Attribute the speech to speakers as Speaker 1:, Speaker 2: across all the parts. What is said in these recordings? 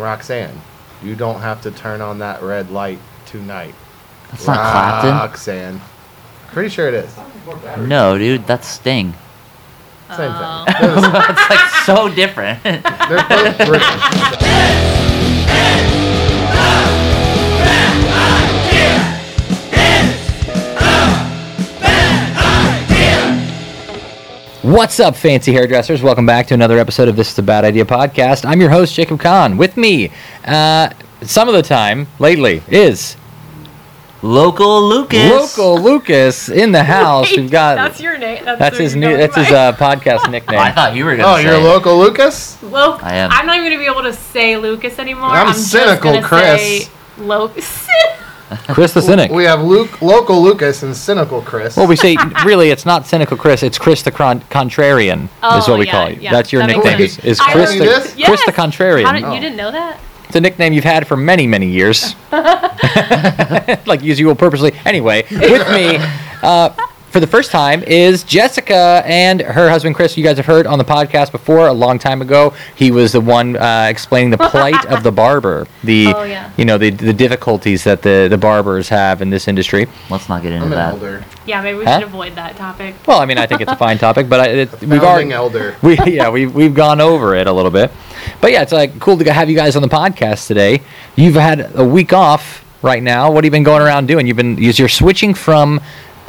Speaker 1: Roxanne. You don't have to turn on that red light tonight.
Speaker 2: That's not Clapton.
Speaker 1: Roxanne. Pretty sure it is.
Speaker 2: No, dude, that's Sting.
Speaker 1: Same
Speaker 3: Oh.
Speaker 1: thing. They're-
Speaker 2: it's like so different.
Speaker 1: They're both British.
Speaker 4: What's up, fancy hairdressers? Welcome back to another episode of This is a Bad Idea podcast. I'm your host, Jacob Kahn. With me, uh, some of the time lately, is
Speaker 2: Local Lucas.
Speaker 4: local Lucas in the house.
Speaker 3: Wait,
Speaker 4: We've got
Speaker 3: That's your name. That's,
Speaker 4: that's his new
Speaker 3: going
Speaker 4: that's his uh, podcast nickname.
Speaker 2: I thought you were gonna
Speaker 1: Oh,
Speaker 2: say.
Speaker 1: you're
Speaker 2: it.
Speaker 1: local Lucas?
Speaker 3: Lo-
Speaker 2: I am.
Speaker 3: I'm not even gonna be able to say Lucas anymore.
Speaker 1: I'm
Speaker 3: just
Speaker 1: cynical,
Speaker 3: gonna
Speaker 1: Chris.
Speaker 3: Say Lucas.
Speaker 4: Chris the Cynic.
Speaker 1: We have Luke, local Lucas and cynical Chris.
Speaker 4: well, we say really, it's not cynical Chris. It's Chris the Con- Contrarian. is
Speaker 3: Oh,
Speaker 4: what we
Speaker 3: yeah,
Speaker 4: call you.
Speaker 3: yeah,
Speaker 4: That's your
Speaker 3: that
Speaker 4: nickname. Is, is
Speaker 3: I
Speaker 4: Chris the
Speaker 1: this.
Speaker 4: Chris the Contrarian?
Speaker 3: did,
Speaker 1: Oh.
Speaker 3: You didn't know that?
Speaker 4: It's a nickname you've had for many, many years. like use you will purposely. Anyway, with me uh, for the first time is Jessica and her husband Chris. You guys have heard on the podcast before a long time ago. He was the one uh, explaining the plight of the barber, the
Speaker 3: Oh, yeah.
Speaker 4: you know the the difficulties that the the barbers have in this industry.
Speaker 2: Let's not get into
Speaker 1: I'm an
Speaker 2: that.
Speaker 1: elder.
Speaker 3: Yeah, maybe we
Speaker 4: Huh?
Speaker 3: should avoid that topic.
Speaker 4: Well, I mean, I think it's a fine topic, but I, it, we've already
Speaker 1: elder.
Speaker 4: we yeah we we've gone over it a little bit, but yeah, it's like cool to have you guys on the podcast today. You've had a week off right now. What have you been going around doing? You've been you're switching from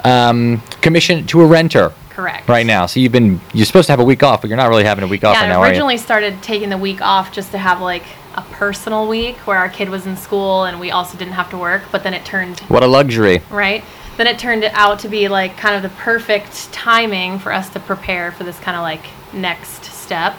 Speaker 4: um, commission to a renter
Speaker 3: Correct.
Speaker 4: right now. So you've been you're supposed to have a week off, but you're not really having a week off
Speaker 3: Yeah,
Speaker 4: right
Speaker 3: I
Speaker 4: now, are you?
Speaker 3: originally started taking the week off just to have like a personal week where our kid was in school and we also didn't have to work. But then it turned
Speaker 4: What a luxury!
Speaker 3: right. Then it turned out to be like kind of the perfect timing for us to prepare for this kind of like next step.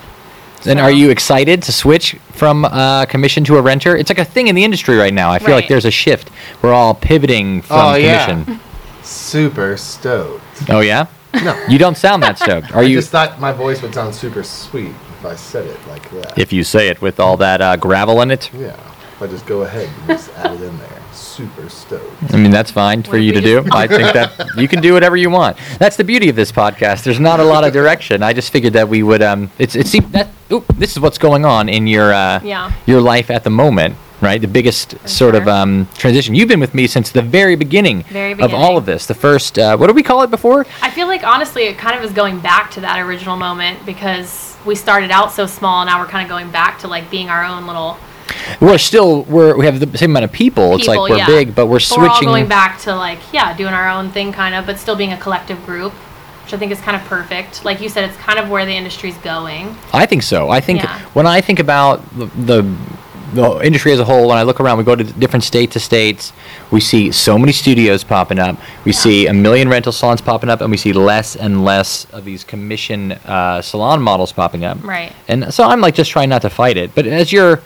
Speaker 4: And
Speaker 3: So-
Speaker 4: are you excited to switch from uh, commission to a renter? It's like a thing in the industry right now. I feel like there's a shift. We're all pivoting from commission.
Speaker 1: Oh, yeah.
Speaker 4: commission.
Speaker 1: Super stoked.
Speaker 4: Oh yeah.
Speaker 1: No.
Speaker 4: You don't sound that stoked. Are
Speaker 1: I
Speaker 4: you?
Speaker 1: just thought my voice would sound super sweet if I said it like that.
Speaker 4: If you say it with all that uh, gravel in it,
Speaker 1: yeah. If I just go ahead and just add it in there. Super stoked.
Speaker 4: I mean that's fine for you to do. I think that you can do whatever you want. That's the beauty of this podcast. There's not a lot of direction. I just figured that we would. Um, it's it's that. Oop, this is what's going on in your uh,
Speaker 3: Yeah.
Speaker 4: your life at the moment, right? The biggest sort of um, transition. You've been with me since the very beginning,
Speaker 3: Very
Speaker 4: of all of this. The first. Uh, what did we call it before?
Speaker 3: I feel like honestly, it kind of is going back to that original moment because we started out so small. Now we're kind of going back to like being our own little
Speaker 4: We're still we're we have the same amount of people. it's like we're
Speaker 3: yeah.
Speaker 4: big, but we're
Speaker 3: But we're all
Speaker 4: switching.
Speaker 3: going back to like yeah, doing our own thing kind of, but still being a collective group, which I think is kind of perfect. Like you said, it's kind of where the industry's going.
Speaker 4: I think so. I think
Speaker 3: Yeah.
Speaker 4: when I think about the, the the industry as a whole, when I look around, we go to different state to states, we see so many studios popping up. We see a million rental salons popping up, and we see less and less of these commission uh, salon models popping up.
Speaker 3: Right.
Speaker 4: And so I'm like just trying not to fight it. But as you're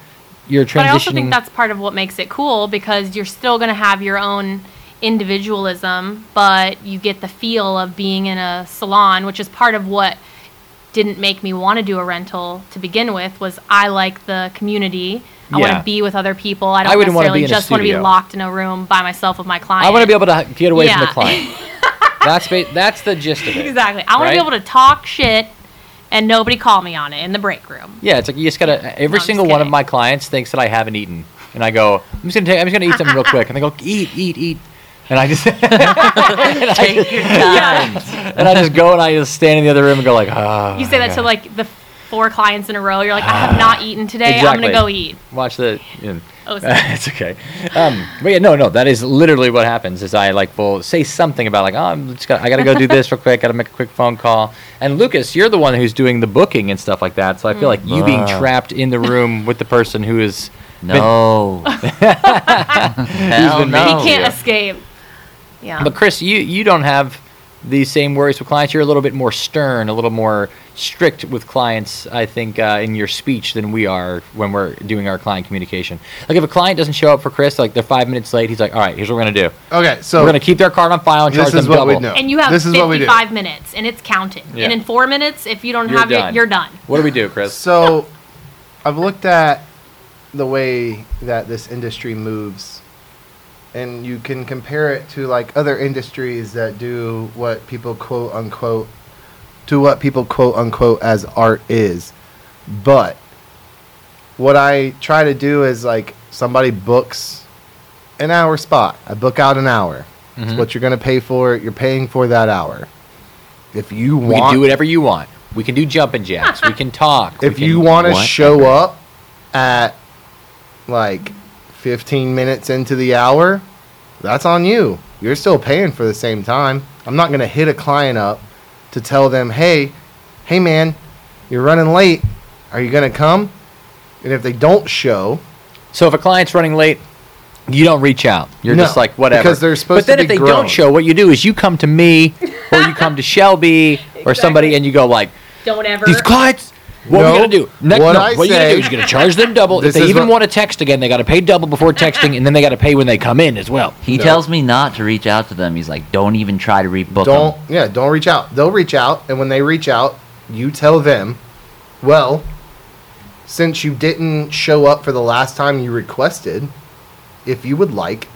Speaker 4: you're transitioning,
Speaker 3: But I also think that's part of what makes it cool because you're still going to have your own individualism, but you get the feel of being in a salon, which is part of what didn't make me want to do a rental to begin with was I like the community. I want to be with other people. I don't
Speaker 4: I
Speaker 3: necessarily just want to be locked in a room by myself with my client.
Speaker 4: I want to be able to get away from the client. that's ba- that's the gist of it.
Speaker 3: Exactly. I want
Speaker 4: Right?
Speaker 3: to be able to talk shit and nobody call me on it in the break room.
Speaker 4: Yeah, it's like you just gotta. Every
Speaker 3: just
Speaker 4: single one of my clients thinks that I haven't eaten, and I go, I'm just gonna take. I'm just gonna eat something real quick, and they go, eat, eat, eat, and I just, and I
Speaker 2: Take
Speaker 4: just-
Speaker 2: your time.
Speaker 4: and I just go and I just stand in the other room and go like, ah.
Speaker 3: You say that to like the four clients in a row. You're like, I have not eaten today. I'm gonna go eat.
Speaker 4: Watch the. You know,
Speaker 3: Oh, sorry.
Speaker 4: it's okay. Um, but yeah, no, no, that is literally what happens. Is I like will say something about like, oh, I'm just got, I gotta go do this real quick. Gotta make a quick phone call. And Lucas, you're the one who's doing the booking and stuff like that. So I feel like you being
Speaker 2: Ah.
Speaker 4: trapped in the room with the person who is.
Speaker 2: No. Hell
Speaker 4: been
Speaker 2: no.
Speaker 3: he can't
Speaker 4: yeah.
Speaker 3: escape. Yeah.
Speaker 4: But Chris, you you don't have these same worries with clients. You're a little bit more stern, a little more strict with clients. I think uh, in your speech than we are when we're doing our client communication. Like if a client doesn't show up for Chris, like they're five minutes late, he's like, "All right, here's what we're gonna do.
Speaker 1: Okay, so
Speaker 4: we're gonna keep their card on file and
Speaker 1: This
Speaker 4: charge
Speaker 1: is
Speaker 4: them
Speaker 1: what
Speaker 4: double."
Speaker 1: we know.
Speaker 3: and you have
Speaker 1: This is what we do.
Speaker 3: 55 minutes, and it's counting.
Speaker 4: Yeah.
Speaker 3: And in four minutes, if you don't
Speaker 4: You're
Speaker 3: have
Speaker 4: done.
Speaker 3: it, you're done.
Speaker 4: What do we do, Chris?
Speaker 1: So, I've looked at the way that this industry moves, and you can compare it to like other industries that do what people quote unquote to what people quote unquote as art is. But what I try to do is like somebody books an hour spot. I book out an hour. It's
Speaker 4: Mhm.
Speaker 1: what you're going to pay for. You're paying for that hour. If you
Speaker 4: We
Speaker 1: want,
Speaker 4: can do whatever you want. We can do jumping jacks. we can talk.
Speaker 1: if
Speaker 4: can-
Speaker 1: you want to show up at like 15 minutes into the hour, that's on you. You're still paying for the same time. I'm not going to hit a client up to tell them, "Hey, hey man, you're running late. Are you going to come?" And if they don't show,
Speaker 4: So if a client's running late, you don't reach out. You're
Speaker 1: No,
Speaker 4: just like whatever.
Speaker 1: because they're supposed
Speaker 4: But then if they
Speaker 1: grown.
Speaker 4: don't show, what you do is you come to me or you come to Shelby or somebody and you go like,
Speaker 3: Don't ever.
Speaker 4: these clients. What are we gonna do? Ne-
Speaker 1: what
Speaker 4: no,
Speaker 1: I
Speaker 4: what are you gonna do is you're gonna charge them double. if they even
Speaker 1: what-
Speaker 4: want to text again, they got to pay double before texting, and then they got to pay when they come in as well.
Speaker 2: He
Speaker 1: No.
Speaker 2: tells me not to reach out to them. He's like, don't even try to rebook
Speaker 1: don't
Speaker 2: them.
Speaker 1: yeah, don't reach out. They'll reach out, and when they reach out, you tell them, "Well, since you didn't show up for the last time you requested, if you would like,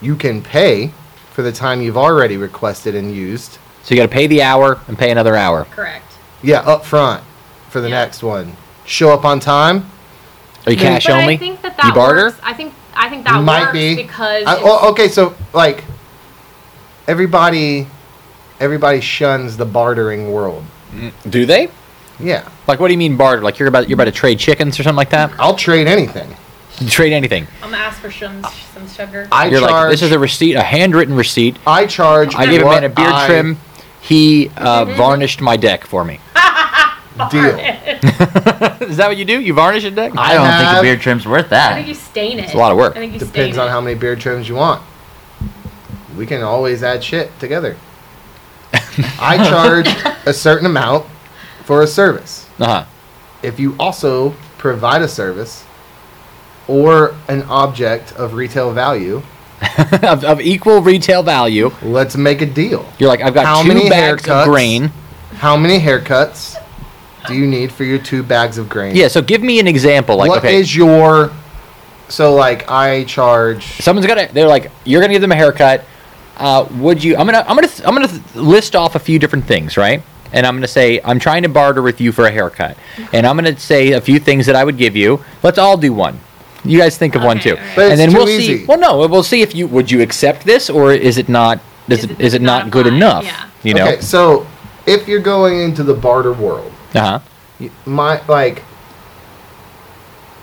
Speaker 1: you can pay for the time you've already requested and used.
Speaker 4: So you got to pay the hour and pay another hour.
Speaker 3: Correct.
Speaker 1: Yeah, up front for the
Speaker 3: Yeah.
Speaker 1: next one. Show up on time.
Speaker 4: Are you
Speaker 1: Yeah.
Speaker 4: cash
Speaker 3: but
Speaker 4: only?
Speaker 3: I think that that
Speaker 4: you barter?
Speaker 3: works. I think I think that
Speaker 1: Might
Speaker 3: works
Speaker 1: be
Speaker 3: because
Speaker 1: I,
Speaker 3: it's-
Speaker 1: oh, okay, so like everybody, everybody shuns the bartering world.
Speaker 4: Do they?
Speaker 1: Yeah,
Speaker 4: Like, what do you mean barter? Like you're about you're about to trade chickens or something like that?
Speaker 1: I'll trade anything.
Speaker 4: You trade anything.
Speaker 3: I'm gonna ask for some some sugar.
Speaker 1: I
Speaker 4: you're
Speaker 1: charge.
Speaker 4: like, this is a receipt, a handwritten receipt.
Speaker 1: I charge.
Speaker 4: I gave a
Speaker 1: what
Speaker 4: man a beard
Speaker 1: I
Speaker 4: trim. He uh, varnished my deck for me.
Speaker 1: Deal.
Speaker 4: Is that what you do? You varnish a deck?
Speaker 2: I don't think
Speaker 1: have-
Speaker 2: a beard trim's worth that.
Speaker 3: I
Speaker 2: that.
Speaker 3: think you stain it.
Speaker 4: It's a lot of work.
Speaker 3: I think you
Speaker 1: Depends
Speaker 3: stain
Speaker 1: on
Speaker 3: it.
Speaker 1: how many beard trims you want. We can always add shit together. I charge a certain amount for a service.
Speaker 4: Uh-huh.
Speaker 1: If you also provide a service or an object of retail value,
Speaker 4: of, of equal retail value.
Speaker 1: let's make a deal.
Speaker 4: You're like, I've got
Speaker 1: How
Speaker 4: two
Speaker 1: many
Speaker 4: bags
Speaker 1: haircuts?
Speaker 4: of grain.
Speaker 1: How many haircuts do you need for your two bags of grain?
Speaker 4: Yeah, so give me an example. Like,
Speaker 1: What
Speaker 4: okay,
Speaker 1: is your so like I charge
Speaker 4: someone's gonna. They're like, you're gonna give them a haircut. Uh, would you? I'm gonna. I'm gonna. I'm gonna list off a few different things, right? And I'm gonna say I'm trying to barter with you for a haircut, and I'm gonna say a few things that I would give you. Let's all do one. You guys think of one
Speaker 3: Okay,
Speaker 4: too,
Speaker 3: alright.
Speaker 1: But
Speaker 4: and
Speaker 1: it's
Speaker 4: then
Speaker 1: too
Speaker 4: we'll
Speaker 1: easy.
Speaker 4: see. Well, no, we'll see if you would you accept this or is it not? Does
Speaker 3: Is
Speaker 4: it
Speaker 3: it-
Speaker 4: is it not good
Speaker 3: apply?
Speaker 4: enough?
Speaker 3: Yeah.
Speaker 4: You know.
Speaker 1: Okay, so if you're going into the barter world,
Speaker 4: Uh huh.
Speaker 1: my like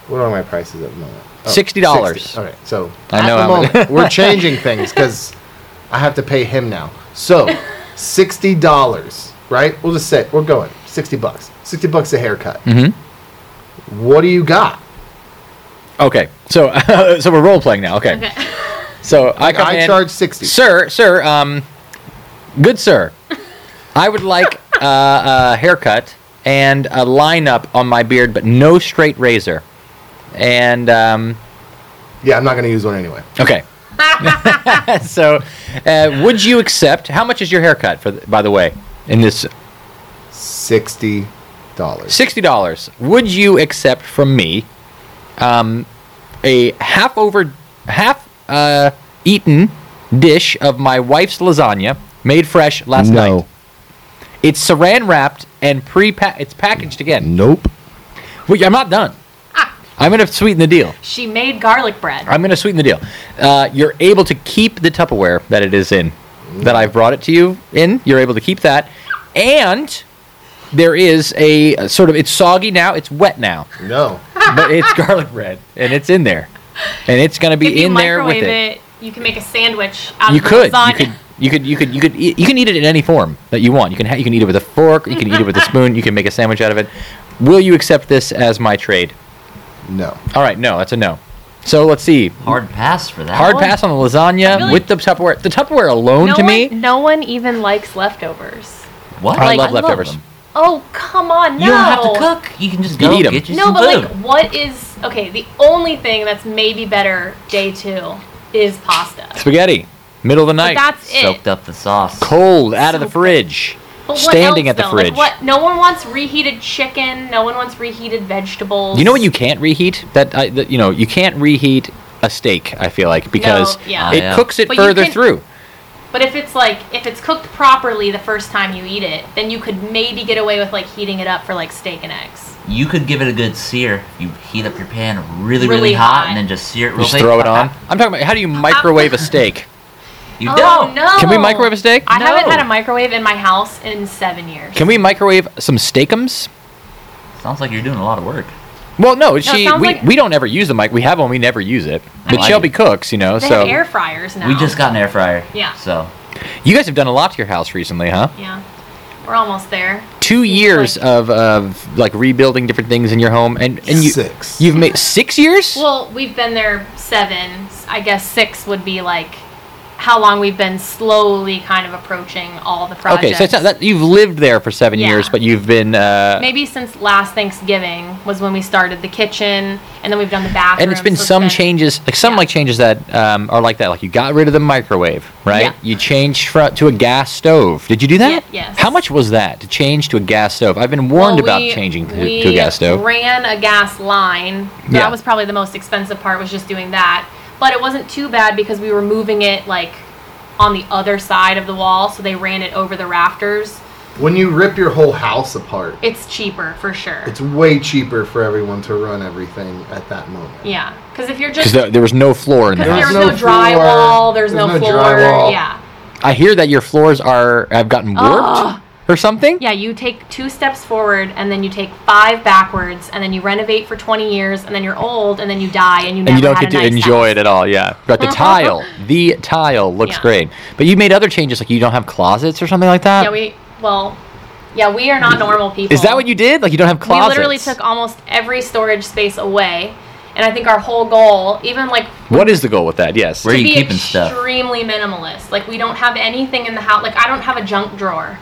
Speaker 1: what are my prices at the moment? Oh,
Speaker 4: $60.
Speaker 1: 60. Okay, so
Speaker 4: I
Speaker 1: at
Speaker 4: know
Speaker 1: the
Speaker 4: how many-
Speaker 1: moment we're changing things because I have to pay him now. So sixty dollars, right? We'll just say we're going sixty bucks. Sixty bucks a haircut.
Speaker 4: Mm-hmm.
Speaker 1: What do you got?
Speaker 4: Okay. So so we're role playing now. Okay.
Speaker 3: Okay.
Speaker 4: So I
Speaker 1: Like,
Speaker 4: come
Speaker 1: I
Speaker 4: in.
Speaker 1: charge sixty.
Speaker 4: Sir, sir, um, good sir, I would like uh, a haircut and a lineup on my beard, but no straight razor. And um,
Speaker 1: Yeah, I'm not gonna use one anyway.
Speaker 4: okay. so, uh, would you accept? How much is your haircut for? The, by the way, in this
Speaker 1: Sixty dollars.
Speaker 4: sixty dollars, would you accept from me um, a half over half uh, eaten dish of my wife's lasagna made fresh last night? It's saran wrapped and pre it's packaged again.
Speaker 1: Nope.
Speaker 4: Wait, I'm not done. I'm gonna sweeten the deal.
Speaker 3: She made garlic bread.
Speaker 4: I'm gonna sweeten the deal. Uh, you're able to keep the Tupperware that it is in, that I've brought it to you in. You're able to keep that, and there is a, a sort of it's soggy now. It's wet now,
Speaker 1: No.
Speaker 4: but it's garlic bread and it's in there, and it's gonna be
Speaker 3: if you
Speaker 4: in there with
Speaker 3: microwave
Speaker 4: it.
Speaker 3: it, you can make a sandwich out
Speaker 4: You
Speaker 3: of the
Speaker 4: could,
Speaker 3: lasagna.
Speaker 4: you could, you could, you could, you could, eat, you can eat it in any form that you want. You can, ha- you can eat it with a fork. You can eat it with a spoon. You can make a sandwich out of it. Will you accept this as my trade?
Speaker 1: No.
Speaker 4: All right, no, that's a no. So let's see.
Speaker 2: Hard pass for that.
Speaker 4: Hard
Speaker 2: one.
Speaker 4: pass on the lasagna
Speaker 3: Really?
Speaker 4: with the Tupperware. The Tupperware alone
Speaker 3: no
Speaker 4: to
Speaker 3: one,
Speaker 4: me.
Speaker 3: no one even likes leftovers.
Speaker 2: What?
Speaker 4: I love leftovers.
Speaker 2: them.
Speaker 3: Oh come on, no.
Speaker 2: You don't have to cook. You can just
Speaker 4: You
Speaker 2: go
Speaker 4: eat 'em.
Speaker 2: get you
Speaker 3: No,
Speaker 2: some
Speaker 3: but
Speaker 2: food.
Speaker 3: like, what is okay? The only thing that's maybe better day two is pasta.
Speaker 4: Spaghetti, middle of the
Speaker 3: But
Speaker 4: night,
Speaker 3: that's it.
Speaker 2: Soaked up the sauce.
Speaker 4: cold out of the fridge,
Speaker 3: But what
Speaker 4: standing
Speaker 3: else,
Speaker 4: at the
Speaker 3: though?
Speaker 4: fridge.
Speaker 3: Like what? No one wants reheated chicken. No one wants reheated vegetables.
Speaker 4: You know what you can't reheat? That, I, that you know you can't reheat a steak. I feel like because
Speaker 3: yeah.
Speaker 4: it
Speaker 2: yeah.
Speaker 4: cooks it
Speaker 3: But you
Speaker 4: further
Speaker 3: can-
Speaker 4: through.
Speaker 3: But if it's like if it's cooked properly the first time you eat it, then you could maybe get away with like heating it up for like steak and eggs.
Speaker 2: You could give it a good sear. You heat up your pan really, really,
Speaker 3: Really
Speaker 2: hot,
Speaker 3: hot.
Speaker 2: and then just sear it real
Speaker 4: Just
Speaker 2: quick.
Speaker 4: throw it on. I'm talking about how do you uh, microwave uh, a steak?
Speaker 2: You
Speaker 3: oh
Speaker 2: don't.
Speaker 3: no!
Speaker 4: Can we microwave a steak?
Speaker 3: I haven't had a microwave in my house in seven years.
Speaker 4: Can we microwave some Steak-umms?
Speaker 2: Sounds like you're doing a lot of work.
Speaker 4: Well, no,
Speaker 3: it
Speaker 4: she we,
Speaker 3: like-
Speaker 4: we don't ever use the mic. We have one, we never use it. But
Speaker 2: mean-
Speaker 4: Shelby cooks, you know.
Speaker 3: They
Speaker 4: so
Speaker 3: have air fryers now.
Speaker 2: We just got an air fryer.
Speaker 3: Yeah.
Speaker 2: So
Speaker 4: you guys have done a lot to your house recently, huh?
Speaker 3: Yeah, we're almost there.
Speaker 4: Two years
Speaker 3: like-
Speaker 4: of of like rebuilding different things in your home, and and you
Speaker 1: Six.
Speaker 4: you've made six years.
Speaker 3: Well, we've been there seven. I guess six would be like how long we've been slowly kind of approaching all the projects.
Speaker 4: okay, so it's not that you've lived there for seven
Speaker 3: Yeah.
Speaker 4: years, but you've been uh,
Speaker 3: Maybe since last Thanksgiving was when we started the kitchen, and then we've done the bathroom.
Speaker 4: and it's been
Speaker 3: so
Speaker 4: some
Speaker 3: been-
Speaker 4: changes, like some
Speaker 3: yeah.
Speaker 4: like changes that um, are like that. Like you got rid of the microwave, right?
Speaker 3: Yeah.
Speaker 4: You changed fr- to a gas stove. Did you do that?
Speaker 3: Ye- yes.
Speaker 4: How much was that to change to a gas stove? I've been warned
Speaker 3: Well,
Speaker 4: about
Speaker 3: we-
Speaker 4: changing to, to a gas stove.
Speaker 3: We ran a gas line.
Speaker 4: Yeah.
Speaker 3: That was probably the most expensive part. Was just doing that, but it wasn't too bad because we were moving it like on the other side of the wall, so they ran it over the rafters.
Speaker 1: When you rip your whole house apart,
Speaker 3: It's cheaper for sure.
Speaker 1: it's way cheaper for everyone to run everything at that moment.
Speaker 3: yeah, because if you're just
Speaker 4: there, there was no floor in the house.
Speaker 3: there's
Speaker 1: There's
Speaker 3: no,
Speaker 1: no
Speaker 3: drywall, there's,
Speaker 1: there's
Speaker 3: no,
Speaker 1: no
Speaker 3: floor.
Speaker 1: drywall.
Speaker 3: Yeah.
Speaker 4: I hear that your floors are have gotten warped
Speaker 3: Ugh.
Speaker 4: Or something.
Speaker 3: Yeah, you take two steps forward and then you take five backwards and then you renovate for 20 years and then you're old and then you die and you never
Speaker 4: and you don't
Speaker 3: had
Speaker 4: get to
Speaker 3: nice
Speaker 4: enjoy
Speaker 3: house.
Speaker 4: it at all. Yeah, but the tile, the tile looks
Speaker 3: Yeah.
Speaker 4: great. But you made other changes, like you don't have closets or something like that.
Speaker 3: Yeah, we well, yeah, we are not normal people.
Speaker 4: Is that what you did? Like you don't have closets?
Speaker 3: We literally took almost every storage space away, and I think our whole goal, even like
Speaker 4: What is the goal with that? Yes.
Speaker 2: Where
Speaker 3: to
Speaker 2: are you
Speaker 3: be
Speaker 2: keeping stuff?
Speaker 3: extremely minimalist. Like we don't have anything in the house. Like I don't have a junk drawer.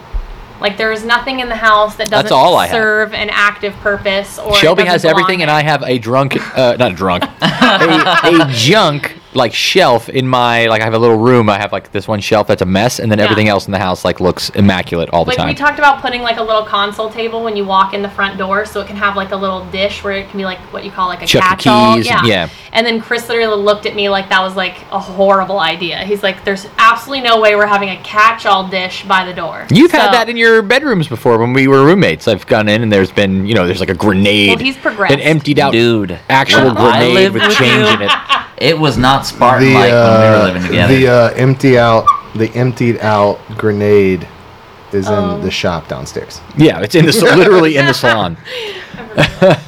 Speaker 3: Like there is nothing in the house that doesn't
Speaker 4: That's all I have.
Speaker 3: serve an active purpose or
Speaker 4: Shelby has everything, and. I have a drunk, uh, not a drunk, a, a junk like shelf in my like I have a little room. I have like this one shelf that's a mess, and then
Speaker 3: Yeah.
Speaker 4: everything else in the house like looks immaculate all the
Speaker 3: Like
Speaker 4: time.
Speaker 3: Like we talked about putting like a little console table when you walk in the front door, so it can have like a little dish where it can be like what you call like a
Speaker 4: Chuck the
Speaker 3: catch-all. Yeah.
Speaker 4: yeah.
Speaker 3: And then Chris literally looked at me like that was like a horrible idea. He's like, "There's absolutely no way we're having a catch-all dish by the door."
Speaker 4: You've had that in your bedrooms before when we were roommates. I've gone in and there's been, you know, there's like a grenade.
Speaker 3: Well, he's progressed.
Speaker 4: An emptied out
Speaker 2: Dude,
Speaker 4: actual
Speaker 2: when
Speaker 4: grenade
Speaker 2: lived
Speaker 4: with
Speaker 2: with
Speaker 4: change in it.
Speaker 2: It was not Spartan like when we were living together.
Speaker 1: The uh, empty out, the emptied out grenade is
Speaker 3: Oh.
Speaker 1: in the shop downstairs.
Speaker 4: Yeah, it's in the literally in the salon.
Speaker 3: But
Speaker 4: Yeah,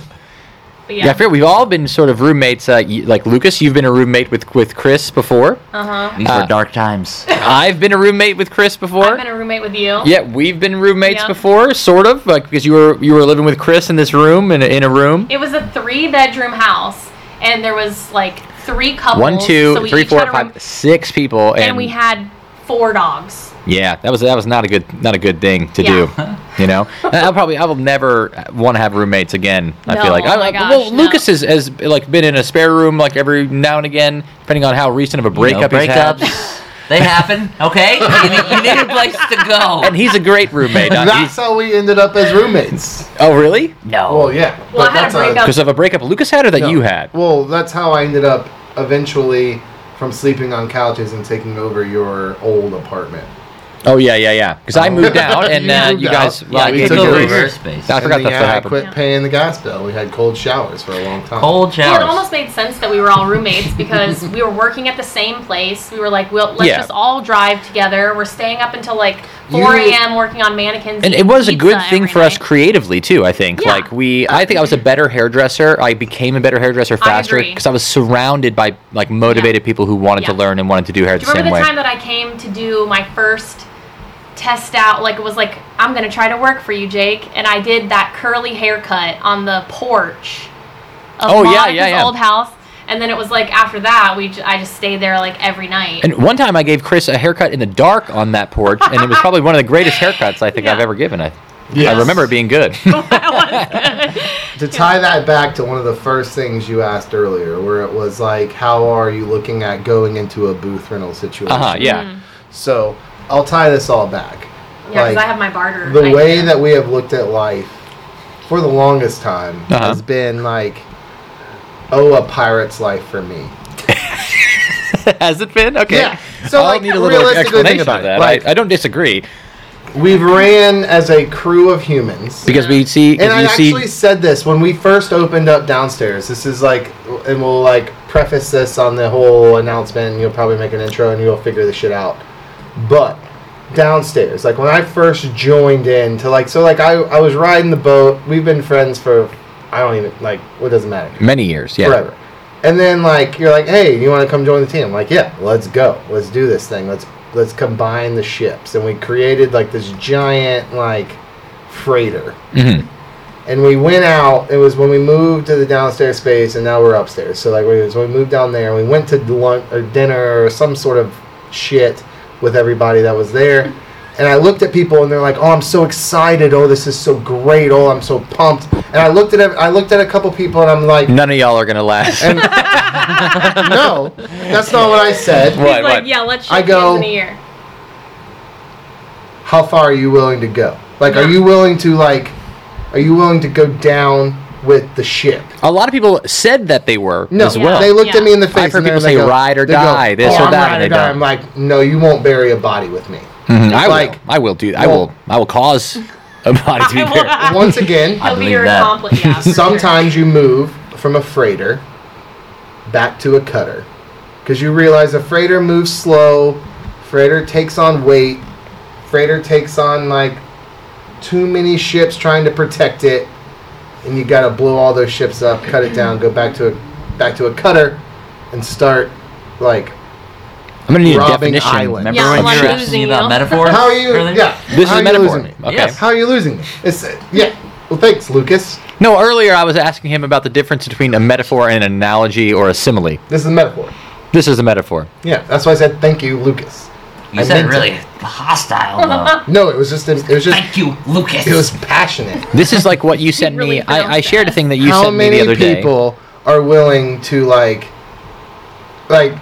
Speaker 3: yeah.
Speaker 4: I feel we've all been sort of roommates. Uh, y- like Lucas, you've been a roommate with with Chris before.
Speaker 3: Uh huh.
Speaker 2: These
Speaker 4: uh,
Speaker 2: were dark times.
Speaker 4: I've been a roommate with Chris before.
Speaker 3: I've been a roommate with you.
Speaker 4: yeah, we've been roommates
Speaker 3: Yeah.
Speaker 4: before, sort of, like because you were you were living with Chris in this room in a, in a room.
Speaker 3: It was a three-bedroom house, and there was like three couples.
Speaker 4: One, two,
Speaker 3: so we
Speaker 4: three,
Speaker 3: each
Speaker 4: four,
Speaker 3: had a room,
Speaker 4: six people, and,
Speaker 3: and we had four dogs.
Speaker 4: yeah, that was that was not a good not a good thing to
Speaker 3: Yeah.
Speaker 4: do. You know, I'll probably I will never want to have roommates again. I
Speaker 3: No,
Speaker 4: feel like
Speaker 3: oh
Speaker 4: I,
Speaker 3: my gosh,
Speaker 4: well,
Speaker 3: no.
Speaker 4: Lucas has, has like been in a spare room like every now and again, depending on how recent of a
Speaker 2: You know,
Speaker 4: breakup he's had.
Speaker 2: they happen, okay? You need, you need a place to go.
Speaker 4: And he's a great roommate.
Speaker 1: That's how we ended up as roommates.
Speaker 4: oh, really?
Speaker 2: no.
Speaker 1: Well, yeah.
Speaker 3: Well,
Speaker 1: but
Speaker 3: I had a breakup-
Speaker 4: Because of a breakup Lucas had or that
Speaker 1: no.
Speaker 4: you had?
Speaker 1: Well, that's how I ended up eventually from sleeping on couches and taking over your old apartment.
Speaker 4: Oh yeah, yeah, yeah. Because I moved out and
Speaker 1: You
Speaker 4: uh,
Speaker 1: moved
Speaker 4: you
Speaker 1: out.
Speaker 4: guys,
Speaker 1: Yeah,
Speaker 4: I
Speaker 1: we took over
Speaker 4: the-
Speaker 1: your
Speaker 2: space.
Speaker 4: I forgot
Speaker 1: and
Speaker 4: that's
Speaker 1: yeah,
Speaker 4: what
Speaker 1: I
Speaker 4: happened.
Speaker 1: quit
Speaker 3: Yeah.
Speaker 1: paying the gas bill. We had cold showers for a long time.
Speaker 2: Cold
Speaker 3: Well, it almost made sense that we were all roommates because we were working at the same place. We were like, "Well, let's
Speaker 4: Yeah.
Speaker 3: just all drive together." We're staying up until like 4 a.m. working on mannequins.
Speaker 4: And it was a good thing for us creatively too. I think.
Speaker 3: Yeah.
Speaker 4: Like we, I think I was a better hairdresser. I became a better hairdresser faster because I, was surrounded by like motivated people who wanted to learn and wanted to do hair
Speaker 3: Do
Speaker 4: the
Speaker 3: you
Speaker 4: same
Speaker 3: remember the time that I came to do my first test out? Like it was like, "I'm gonna try to work for you, Jake," and I did that curly haircut on the porch of
Speaker 4: Oh, yeah, yeah, yeah.
Speaker 3: old house. And then it was like after that, we j- I just stayed there like every night.
Speaker 4: And one time I gave Chris a haircut in the dark on that porch, and it was probably one of the greatest haircuts I think
Speaker 3: Yeah.
Speaker 4: I've ever given. I,
Speaker 1: Yes.
Speaker 4: I remember it being good.
Speaker 1: To tie that back to one of the first things you asked earlier, where it was like, how are you looking at going into a booth rental situation?
Speaker 4: uh huh. Yeah.
Speaker 3: Mm.
Speaker 1: So I'll tie this all back.
Speaker 3: yeah, because
Speaker 1: like,
Speaker 3: I have my barter.
Speaker 1: the
Speaker 3: idea.
Speaker 1: way that we have looked at life for the longest time
Speaker 4: Uh-huh.
Speaker 1: has been like, oh, a pirate's life for me.
Speaker 4: Has it been okay?
Speaker 1: Yeah. So,
Speaker 4: I'll
Speaker 1: like,
Speaker 4: need a little explanation
Speaker 1: about
Speaker 4: that.
Speaker 1: Like-
Speaker 4: I, I don't disagree.
Speaker 1: we've ran as a crew of humans.
Speaker 4: Because we see,
Speaker 1: And I
Speaker 4: see,
Speaker 1: actually said this when we first opened up downstairs. This is like, and we'll like preface this on the whole announcement. And you'll probably make an intro and you'll figure the shit out. But downstairs, like when I first joined in to like, so like I, I was riding the boat. We've been friends for, I don't even like, what doesn't matter
Speaker 4: many years, yeah.
Speaker 1: forever. And then like you're like, hey, you want to come join the team? I'm like, yeah, let's go. Let's do this thing. Let's let's combine the ships. And we created like this giant like freighter.
Speaker 4: hmm
Speaker 1: And we went out. It was when we moved to the downstairs space, and now we're upstairs. So like, we, so we moved down there. and We went to lunch or dinner or some sort of shit with everybody that was there. And I looked at people, and they're like, "Oh, I'm so excited! Oh, this is so great! Oh, I'm so pumped!" And I looked at I looked at a couple people, and I'm like,
Speaker 4: None of y'all are gonna last.
Speaker 1: and no, that's not what I said.
Speaker 4: What?
Speaker 3: He's like, yeah, let's
Speaker 1: I go-
Speaker 3: in a year.
Speaker 1: How far are you willing to go? Like, are you willing to like, are you willing to go down with the ship?
Speaker 4: a lot of people said that they were
Speaker 1: No,
Speaker 4: as well.
Speaker 1: they looked
Speaker 3: Yeah.
Speaker 1: at me in the face.
Speaker 4: I've heard
Speaker 1: and they're-
Speaker 4: people
Speaker 1: they
Speaker 4: say
Speaker 1: go-
Speaker 4: ride or
Speaker 1: they go,
Speaker 4: die, this
Speaker 1: "Oh,
Speaker 4: or
Speaker 1: I'm
Speaker 4: that,
Speaker 1: ride or die."
Speaker 4: don't.
Speaker 1: I'm like, no, you won't bury a body with me.
Speaker 4: Mhm, I
Speaker 1: Like-
Speaker 4: will. I will do. I
Speaker 1: Well-
Speaker 4: will. I will cause a body to be
Speaker 3: I
Speaker 4: buried.
Speaker 1: Once again,
Speaker 3: He'll be
Speaker 2: believe
Speaker 3: your
Speaker 2: that.
Speaker 3: accomplice. Yeah, for sure.
Speaker 1: sometimes you move from a freighter back to a cutter because you realize a freighter moves slow freighter takes on weight freighter takes on like too many ships trying to protect it and you got to blow all those ships up cut it down go back to a back to a cutter and start like
Speaker 4: I'm gonna need a
Speaker 1: Robbing
Speaker 4: definition.
Speaker 1: island.
Speaker 2: Remember
Speaker 3: Yeah,
Speaker 2: when
Speaker 3: I'm
Speaker 2: you were
Speaker 3: losing
Speaker 2: asking
Speaker 3: you.
Speaker 2: about metaphors?
Speaker 1: how are you
Speaker 2: earlier?
Speaker 1: yeah
Speaker 4: This
Speaker 1: how
Speaker 4: is
Speaker 1: are
Speaker 4: a
Speaker 1: you
Speaker 4: metaphor.
Speaker 1: losing me?
Speaker 4: Okay.
Speaker 2: Yes.
Speaker 1: how are you losing me it's uh, yeah well thanks lucas
Speaker 4: No, earlier I was asking him about the difference between a metaphor and an analogy or a simile.
Speaker 1: this is a metaphor
Speaker 4: This is a metaphor.
Speaker 1: yeah that's why i said thank you lucas
Speaker 2: You
Speaker 1: I
Speaker 2: said
Speaker 1: meant to.
Speaker 2: really hostile though.
Speaker 1: No, it was just it was just
Speaker 2: Thank you, Lucas.
Speaker 1: it was passionate.
Speaker 4: This is like what you sent
Speaker 3: really
Speaker 4: me. I, I
Speaker 3: pronounced
Speaker 4: shared a
Speaker 3: that.
Speaker 4: thing that you
Speaker 1: How
Speaker 4: sent me the
Speaker 1: many
Speaker 4: other day.
Speaker 1: people are willing to like like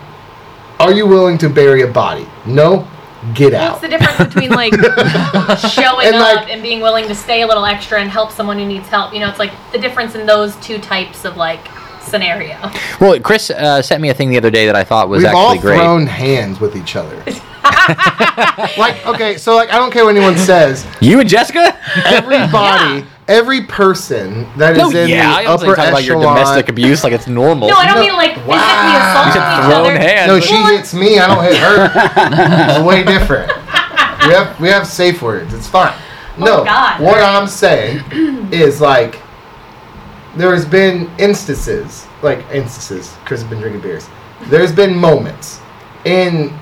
Speaker 1: are you willing to bury a body? No? Get out.
Speaker 3: What's the difference between like showing
Speaker 1: And,
Speaker 3: up
Speaker 1: like-
Speaker 3: and being willing to stay a little extra and help someone who needs help? You know, it's like the difference in those two types of like scenario.
Speaker 4: Well, Chris uh, sent me a thing the other day that I thought was
Speaker 1: We've all
Speaker 4: actually great.
Speaker 1: thrown hands with each other. like okay, so like I don't care what anyone says.
Speaker 4: You and Jessica?
Speaker 1: Everybody, every person that is
Speaker 4: No,
Speaker 1: in
Speaker 4: yeah.
Speaker 1: The
Speaker 4: also
Speaker 1: upper
Speaker 4: talk about your domestic abuse like it's normal.
Speaker 3: No, I don't
Speaker 1: No.
Speaker 3: mean like physically
Speaker 1: Wow.
Speaker 3: assaulting
Speaker 4: You said
Speaker 3: each other.
Speaker 4: hands.
Speaker 1: No, she
Speaker 3: Well,
Speaker 1: hits me. I don't hit her. it's way different. We have we have safe words. It's fine. No,
Speaker 3: Oh, God.
Speaker 1: what I'm saying is like there has been instances, like instances. Chris has been drinking beers. There's been moments in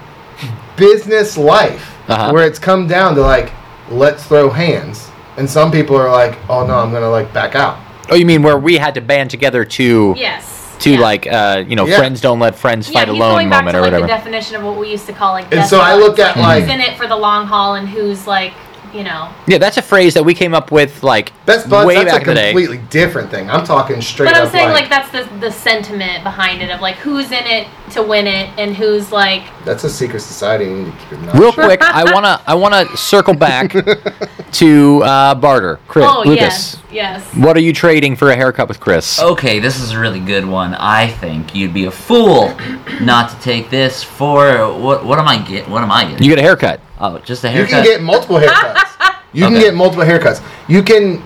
Speaker 1: business life
Speaker 4: Uh-huh.
Speaker 1: where it's come down to like let's throw hands, and some people are like, oh no, I'm gonna like back out.
Speaker 4: Oh, you mean where we had to band together to
Speaker 3: Yes.
Speaker 4: to
Speaker 3: yeah.
Speaker 4: like uh, you know
Speaker 1: Yeah.
Speaker 4: friends don't let friends
Speaker 3: yeah,
Speaker 4: fight
Speaker 3: he's
Speaker 4: alone
Speaker 3: going back
Speaker 4: moment
Speaker 3: to
Speaker 4: or
Speaker 3: like
Speaker 4: whatever.
Speaker 3: the definition of what we used to call like.
Speaker 1: And so I
Speaker 3: death
Speaker 1: look at,
Speaker 3: like,
Speaker 1: like-
Speaker 3: who's in it for the long haul and who's like you know.
Speaker 4: yeah, that's a phrase that we came up with like
Speaker 1: Best buds.
Speaker 4: way
Speaker 1: that's
Speaker 4: back
Speaker 1: a
Speaker 4: in the day.
Speaker 1: completely different thing. I'm talking straight
Speaker 3: But I'm
Speaker 1: up
Speaker 3: saying
Speaker 1: like,
Speaker 3: like that's the the sentiment behind it of like who's in it to win it and who's like
Speaker 1: that's a secret society. You need to keep your
Speaker 4: Real
Speaker 1: shut.
Speaker 4: quick, I wanna I wanna circle back to uh, barter. Chris,
Speaker 3: oh
Speaker 4: Lucas,
Speaker 3: yes yes.
Speaker 4: what are you trading for a haircut with Chris?
Speaker 2: Okay, this is a really good one. I think you'd be a fool not to take this for what? What am I get? What am I getting?
Speaker 4: You get a haircut.
Speaker 2: Oh, just a haircut.
Speaker 1: You can get multiple haircuts. You can get multiple haircuts. You can.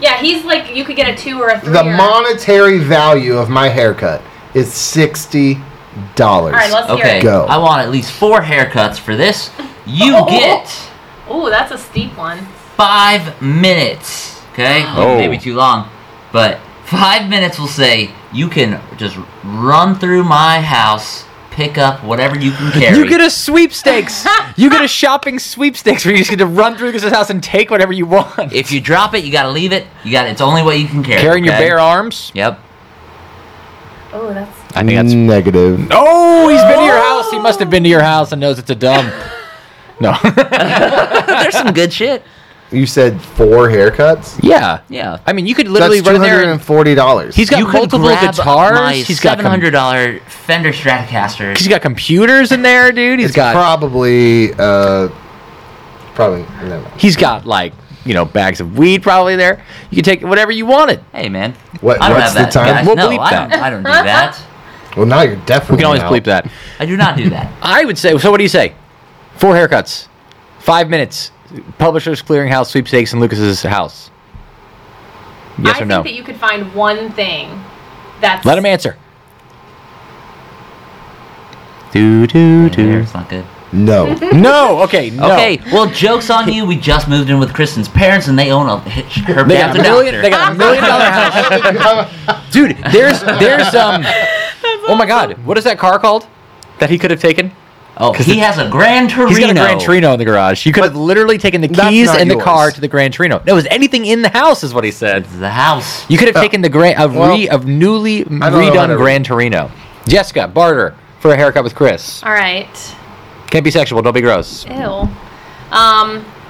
Speaker 3: Yeah, he's like you could get a two or a three.
Speaker 1: The
Speaker 3: or,
Speaker 1: monetary value of my haircut is sixty dollars.
Speaker 3: All right, let's
Speaker 2: okay,
Speaker 3: hear it.
Speaker 1: Go.
Speaker 2: I want at least four haircuts for this. You
Speaker 3: Oh.
Speaker 2: get
Speaker 3: Oh, that's a steep one.
Speaker 2: five minutes. Okay,
Speaker 4: Oh.
Speaker 2: maybe too long, but five minutes will say you can just run through my house, pick up whatever you can carry.
Speaker 4: You get a sweepstakes. you get a shopping sweepstakes where you just get to run through this house and take whatever you want.
Speaker 2: if you drop it, you gotta leave it. You got it's only what you can carry.
Speaker 4: Carrying your bare arms.
Speaker 2: Yep.
Speaker 3: Oh, that's
Speaker 4: I think that's.
Speaker 1: negative.
Speaker 4: Oh, he's been to your oh! house. He must have been to your house and knows it's a dump. No.
Speaker 2: There's some good shit.
Speaker 1: You said four haircuts.
Speaker 4: yeah.
Speaker 2: Yeah.
Speaker 4: I mean, you could literally
Speaker 1: That's
Speaker 4: run
Speaker 1: two
Speaker 4: there.
Speaker 1: hundred
Speaker 4: And,
Speaker 1: and forty dollars.
Speaker 4: he's got
Speaker 2: you could
Speaker 4: multiple
Speaker 2: grab
Speaker 4: guitars.
Speaker 2: my
Speaker 4: he's got
Speaker 2: seven
Speaker 4: com-
Speaker 2: hundred dollar Fender Stratocaster.
Speaker 4: He's got computers in there, dude. He's
Speaker 1: It's
Speaker 4: got.
Speaker 1: probably uh, probably never mind.
Speaker 4: he's got like you know bags of weed probably there. You can take whatever you wanted.
Speaker 2: Hey man,
Speaker 1: What-
Speaker 2: I don't
Speaker 1: what's
Speaker 2: have
Speaker 1: the
Speaker 2: that.
Speaker 1: time?
Speaker 2: Guys.
Speaker 4: We'll
Speaker 2: no,
Speaker 4: bleep
Speaker 2: I
Speaker 4: that.
Speaker 2: don't. I don't do that.
Speaker 1: Well, now you're definitely.
Speaker 4: We can always
Speaker 1: out.
Speaker 4: bleep that.
Speaker 2: I do not do that.
Speaker 4: I would say. So what do you say? Four haircuts, five minutes, Publishers Clearinghouse sweepstakes in Lucas's house? Yes
Speaker 3: I
Speaker 4: or
Speaker 3: think that you could find one thing that's
Speaker 4: Let him answer. Do do do.
Speaker 2: It's not good.
Speaker 1: No.
Speaker 4: No. Okay. No.
Speaker 2: Okay, well, joke's on you. We just moved in with Kristen's parents, and they own a her
Speaker 4: They got a
Speaker 2: a
Speaker 4: million. They got a million dollar house. Dude, there's there's um. Oh my God, what is that car called? That he could have taken.
Speaker 2: Oh,
Speaker 4: 'Cause
Speaker 2: he
Speaker 4: it-
Speaker 2: has a Grand Torino.
Speaker 4: He's got a Grand Torino in the garage. You could have literally taken the keys
Speaker 1: not
Speaker 4: and the car to the Grand Torino. No, it was anything in the house, is what he said.
Speaker 2: The house.
Speaker 4: You could have taken the grand of
Speaker 1: well,
Speaker 4: re of newly
Speaker 1: know how to
Speaker 4: redone. Grand Torino. Jessica, barter for a haircut with Chris.
Speaker 3: all right.
Speaker 4: Can't be sexual. Don't be gross.
Speaker 3: Ew. Um.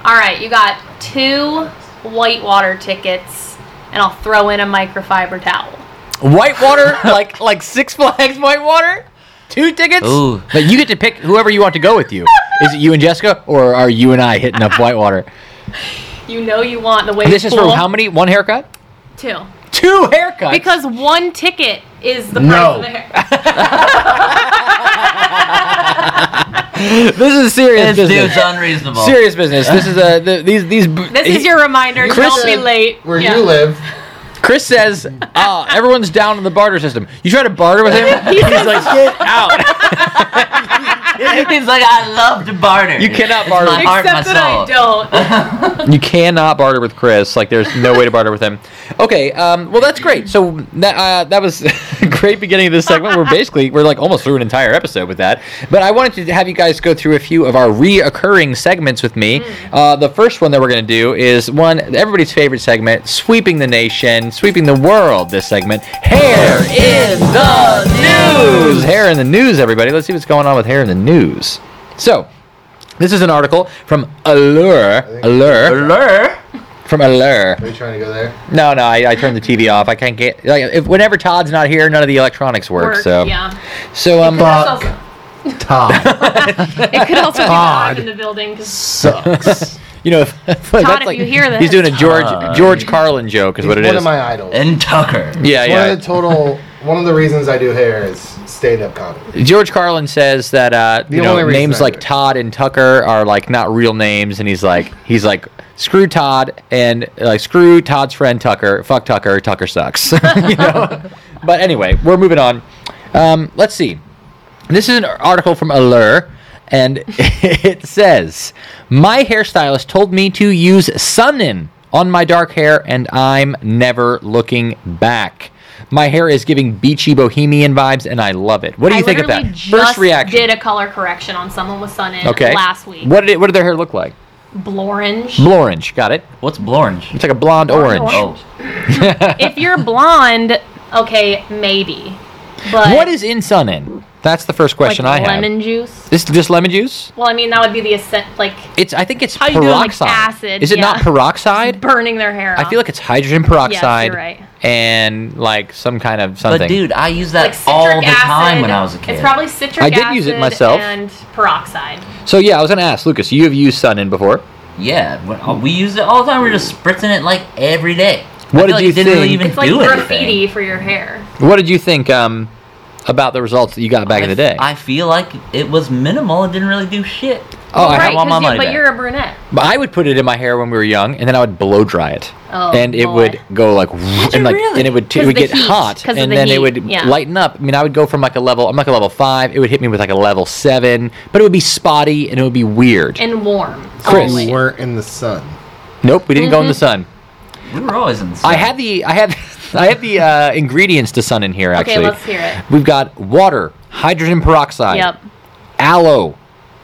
Speaker 3: All right. You got two whitewater tickets, and I'll throw in a microfiber towel.
Speaker 4: Whitewater, like like Six Flags Whitewater. Two tickets.
Speaker 2: Ooh.
Speaker 4: But you get to pick whoever you want to go with you. Is it you and Jessica, or are you and I hitting up Whitewater?
Speaker 3: You know you want the wave
Speaker 4: This is for how many? One haircut?
Speaker 3: Two.
Speaker 4: Two haircuts.
Speaker 3: Because one ticket is the price
Speaker 1: No.
Speaker 3: of the hair.
Speaker 4: No this is serious
Speaker 2: This
Speaker 4: business.
Speaker 2: dude's unreasonable.
Speaker 4: Serious business. This is a the, these these.
Speaker 3: This is your reminder.
Speaker 4: Chris
Speaker 3: don't be late.
Speaker 1: Where
Speaker 3: Yeah.
Speaker 1: you live,
Speaker 4: Chris says, uh, everyone's down in the barter system. You try to barter with him? He's like, get out.
Speaker 2: He's like, I love to barter.
Speaker 4: You cannot
Speaker 2: It's
Speaker 4: barter.
Speaker 2: My heart,
Speaker 3: Except
Speaker 2: my
Speaker 3: that. I don't.
Speaker 4: You cannot barter with Chris. Like, there's no way to barter with him. Okay, um, well, that's great. So that uh, that was a great beginning of this segment. We're basically we're like almost through an entire episode with that. But I wanted to have you guys go through a few of our reoccurring segments with me. Uh, the first one that we're going to do is one everybody's favorite segment, sweeping the nation, sweeping the world. This segment, hair in the news. Hair in the news, everybody. Let's see what's going on with hair in the news. So. This is an article from Allure. Allure.
Speaker 2: Allure.
Speaker 4: From Allure.
Speaker 1: are you trying to go there?
Speaker 4: No, no, I, I turned the TV off. I can't get like if whenever Todd's not here, none of the electronics work.
Speaker 3: Work,
Speaker 4: so
Speaker 3: yeah.
Speaker 4: so um
Speaker 1: Fuck.
Speaker 3: It
Speaker 1: Todd
Speaker 3: could also be
Speaker 1: Todd.
Speaker 3: loud in the building. 'cause
Speaker 1: sucks.
Speaker 4: you know if, that's
Speaker 3: if you hear
Speaker 4: he's
Speaker 3: this.
Speaker 4: doing a George
Speaker 2: Todd.
Speaker 4: George Carlin joke is
Speaker 1: He's
Speaker 4: what it
Speaker 1: one
Speaker 4: is.
Speaker 1: of my idols.
Speaker 2: And Tucker.
Speaker 4: yeah,
Speaker 1: One
Speaker 4: yeah.
Speaker 1: of the total. One of the reasons I do hair is stand-up comedy.
Speaker 4: George Carlin says that uh, you
Speaker 1: The only
Speaker 4: know
Speaker 1: reason
Speaker 4: names
Speaker 1: I
Speaker 4: like
Speaker 1: it.
Speaker 4: Todd and Tucker are like not real names, and he's like he's like screw Todd and like screw Todd's friend Tucker, fuck Tucker, Tucker sucks. you know. But anyway, we're moving on. Um, let's see. This is an article from Allure, and it says my hairstylist told me to use Sun-In on my dark hair, and I'm never looking back. My hair is giving beachy bohemian vibes, and I love it. What do you
Speaker 3: I
Speaker 4: think of that?
Speaker 3: literally
Speaker 4: First reaction.
Speaker 3: Did a color correction on someone with sun in
Speaker 4: okay.
Speaker 3: last week.
Speaker 4: What did it, what did their hair look like?
Speaker 3: Blorange.
Speaker 4: Blorange. Got it.
Speaker 2: What's Blorange?
Speaker 4: It's like a blonde
Speaker 3: Blonde
Speaker 4: orange.
Speaker 3: orange.
Speaker 2: Oh,
Speaker 3: if you're blonde, okay, maybe. But
Speaker 4: What is in sun in? That's the first
Speaker 3: like
Speaker 4: question I have.
Speaker 3: lemon juice?
Speaker 4: This just lemon juice?
Speaker 3: Well, I mean that would be the ascent, like
Speaker 4: It's. I think it's
Speaker 3: How you doing, like
Speaker 4: peroxide.
Speaker 3: acid,
Speaker 4: Is it not peroxide?
Speaker 3: burning their hair.
Speaker 4: I feel like it's hydrogen peroxide Yes,
Speaker 3: you're right.
Speaker 4: And like some kind of something.
Speaker 2: but dude, I use that
Speaker 3: like
Speaker 2: all the
Speaker 3: acid.
Speaker 2: time when I was a kid.
Speaker 3: It's probably citric acid.
Speaker 4: I did
Speaker 3: acid
Speaker 4: use it myself.
Speaker 3: and peroxide.
Speaker 4: so yeah, I was gonna ask Lucas. You have used sun in before.
Speaker 2: yeah, uh, we use it all the time. We're just spritzing it like every day.
Speaker 4: What
Speaker 2: I
Speaker 4: did
Speaker 2: feel like
Speaker 4: you
Speaker 2: it didn't really
Speaker 4: think?
Speaker 2: even
Speaker 3: It's like
Speaker 2: do
Speaker 3: graffiti
Speaker 2: anything.
Speaker 3: for your hair.
Speaker 4: What did you think um, about the results that you got back in the day?
Speaker 2: I feel like it was minimal. It didn't really do shit.
Speaker 4: oh, I,
Speaker 2: I
Speaker 3: right,
Speaker 2: want my
Speaker 3: 'cause you-
Speaker 2: money
Speaker 3: but
Speaker 2: back.
Speaker 3: you're a brunette.
Speaker 4: but I would put it in my hair when we were young, and then I would blow dry it,
Speaker 3: Oh,
Speaker 4: and it
Speaker 3: boy.
Speaker 4: would go like and like
Speaker 2: really?
Speaker 4: and it would it
Speaker 3: 'Cause
Speaker 4: would get
Speaker 3: heat,
Speaker 4: hot,
Speaker 3: 'cause of
Speaker 4: and
Speaker 3: the
Speaker 4: then it would
Speaker 3: yeah.
Speaker 4: lighten up. I mean, I would go from like a level. I'm like a level five. It would hit me with like a level seven, but it would be spotty and it would be weird.
Speaker 3: and warm.
Speaker 4: Chris.
Speaker 3: always.
Speaker 1: You weren't in the sun.
Speaker 4: nope, we didn't go in the
Speaker 3: Mm-hmm.
Speaker 4: sun.
Speaker 2: We were always in the sun.
Speaker 4: I had the I had I have the uh, ingredients to sun in here. Actually, okay,
Speaker 3: let's hear it.
Speaker 4: We've got water, hydrogen peroxide,
Speaker 3: Yep.
Speaker 4: aloe,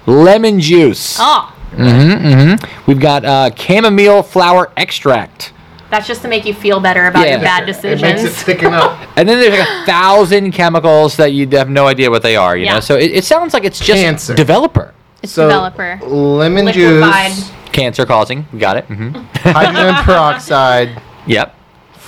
Speaker 4: lemon juice.
Speaker 3: Oh,
Speaker 4: Mm-hmm, mm-hmm. We've got uh, chamomile flower extract,
Speaker 3: that's just to make you feel better about
Speaker 4: Yeah.
Speaker 3: your bad decisions.
Speaker 1: It makes
Speaker 3: decisions.
Speaker 1: it thicken up.
Speaker 4: and then there's like a thousand chemicals that you have no idea what they are. You know, so it, it sounds like it's just
Speaker 1: Cancer.
Speaker 4: developer
Speaker 3: It's
Speaker 1: so
Speaker 3: developer.
Speaker 1: lemon
Speaker 3: Liquefied.
Speaker 1: juice,
Speaker 4: cancer causing. Got it. Mm-hmm.
Speaker 1: hydrogen peroxide,
Speaker 4: Yep.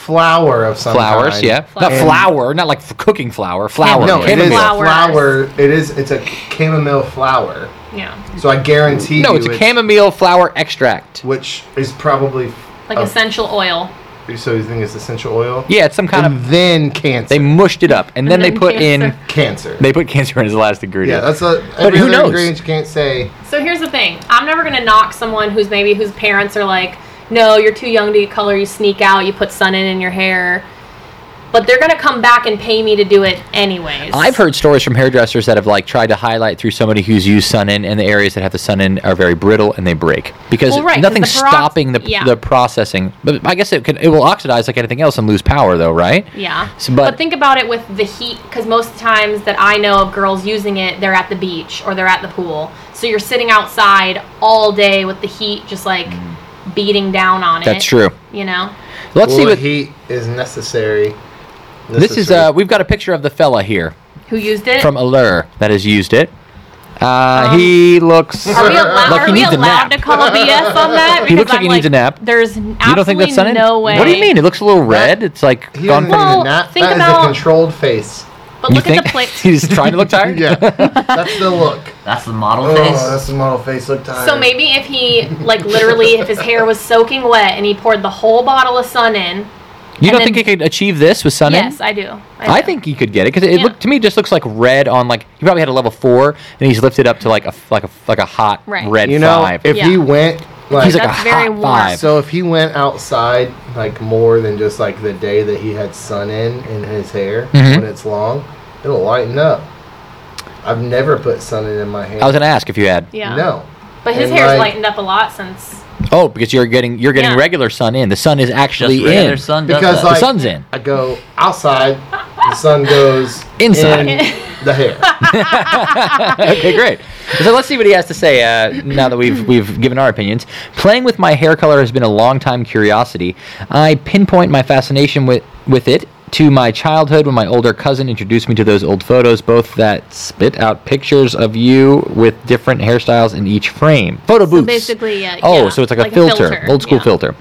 Speaker 1: Flour of some
Speaker 4: Flowers.
Speaker 1: kind.
Speaker 4: Yeah. Not
Speaker 3: Flour.
Speaker 4: flour. Not like f- cooking flour. Flour.
Speaker 1: No, it is
Speaker 3: Chamomile.
Speaker 1: flour. It is. It's a chamomile flour.
Speaker 3: Yeah.
Speaker 1: So I guarantee
Speaker 4: No,
Speaker 1: you,
Speaker 4: it's a chamomile flower extract.
Speaker 1: which is probably
Speaker 3: Like
Speaker 1: Oh.
Speaker 3: essential oil.
Speaker 1: So you think it's essential oil?
Speaker 4: Yeah, it's some kind
Speaker 1: and
Speaker 4: of.
Speaker 1: then cancer.
Speaker 4: They mushed it up, and then
Speaker 3: And
Speaker 4: they
Speaker 3: then
Speaker 4: put in.
Speaker 3: cancer.
Speaker 1: cancer.
Speaker 4: They put cancer in as the last ingredient.
Speaker 1: yeah,
Speaker 4: ingredient.
Speaker 1: that's a. Every
Speaker 4: who
Speaker 1: other
Speaker 4: knows?
Speaker 1: ingredient you can't say.
Speaker 3: So here's the thing. I'm never gonna knock someone who's maybe whose parents are like, no, you're too young to color. You sneak out. You put sun in in your hair. But they're gonna come back and pay me to do it anyways.
Speaker 4: I've heard stories from hairdressers that have like tried to highlight through somebody who's used sun in, and the areas that have the sun in are very brittle and they break because
Speaker 3: Well, right,
Speaker 4: nothing's
Speaker 3: the perox-
Speaker 4: stopping the,
Speaker 3: yeah.
Speaker 4: the processing. But I guess it can it will oxidize like anything else and lose power though, right?
Speaker 3: Yeah.
Speaker 4: So, but-
Speaker 3: but, think about it with the heat, because most times that I know of girls using it, they're at the beach or they're at the pool. So you're sitting outside all day with the heat just like mm. Beating down on it.
Speaker 4: That's true.
Speaker 3: You know?
Speaker 4: Let's
Speaker 1: well,
Speaker 4: see what
Speaker 1: heat is necessary.
Speaker 4: this is. Uh, we've got a picture of the fella here
Speaker 3: Who used it?
Speaker 4: from Allure that has used it. Uh,
Speaker 3: Um,
Speaker 4: he looks
Speaker 3: are we allowed,
Speaker 4: like
Speaker 3: are
Speaker 4: he
Speaker 3: we
Speaker 4: needs a
Speaker 3: allowed
Speaker 4: nap.
Speaker 3: to call BS on that?
Speaker 4: He looks
Speaker 3: Because
Speaker 4: like
Speaker 3: I'm
Speaker 4: he needs a nap.
Speaker 3: There's absolutely
Speaker 4: You don't think that's sun in?
Speaker 3: no way.
Speaker 4: What do you mean? It looks a little red. it's like
Speaker 1: he
Speaker 4: gone
Speaker 1: doesn't
Speaker 4: from.
Speaker 1: need
Speaker 3: Well,
Speaker 1: a nap.
Speaker 3: think
Speaker 1: That is
Speaker 3: about-
Speaker 1: a controlled face.
Speaker 3: But
Speaker 4: You
Speaker 3: look
Speaker 4: think
Speaker 3: at the plate.
Speaker 4: he's trying to look tired?
Speaker 1: Yeah, that's the look.
Speaker 2: That's the model
Speaker 1: Oh,
Speaker 2: face.
Speaker 1: that's the model face. Look tired.
Speaker 3: So maybe if he, like literally, if his hair was soaking wet and he poured the whole bottle of sun in.
Speaker 4: You don't
Speaker 3: then-
Speaker 4: think he could achieve this with sun in?
Speaker 3: yes,
Speaker 4: in?
Speaker 3: I do.
Speaker 4: I
Speaker 3: do.
Speaker 4: think he could get it because it
Speaker 3: Yeah.
Speaker 4: looked to me just looks like red on like he probably had a level four and he's lifted up to like a like a like a hot
Speaker 3: Right.
Speaker 4: red
Speaker 1: you know,
Speaker 4: five.
Speaker 1: if he went like,
Speaker 4: he's like
Speaker 3: That's
Speaker 4: a
Speaker 3: very
Speaker 4: hot
Speaker 3: warm.
Speaker 4: five.
Speaker 1: so if he went outside like more than just like the day that he had sun in in his hair
Speaker 4: Mhm.
Speaker 1: when it's long, it'll lighten up. I've never put sun in in my hair.
Speaker 4: I was gonna ask if you had.
Speaker 3: Yeah.
Speaker 1: No.
Speaker 3: But his
Speaker 1: And,
Speaker 3: hair's
Speaker 1: like-
Speaker 3: lightened up a lot since.
Speaker 4: Oh, because you're getting you're getting
Speaker 3: Yeah.
Speaker 4: regular sun in. The sun is actually
Speaker 2: Just regular
Speaker 4: in.
Speaker 2: sun does
Speaker 1: Because
Speaker 2: that.
Speaker 4: the
Speaker 1: like
Speaker 4: sun's in.
Speaker 1: I go outside, the sun goes
Speaker 4: Inside.
Speaker 1: in the hair.
Speaker 4: okay, great. So let's see what he has to say. Uh, now that we've we've given our opinions, playing with my hair color has been a long time curiosity. I pinpoint my fascination with with it to my childhood when my older cousin introduced me to those old photos, both that spit out pictures of you with different hairstyles in each frame. Photo booths.
Speaker 3: basically, uh,
Speaker 4: oh,
Speaker 3: yeah,
Speaker 4: so it's like, a,
Speaker 3: like a
Speaker 4: filter,
Speaker 3: filter,
Speaker 4: old school
Speaker 3: yeah.
Speaker 4: filter.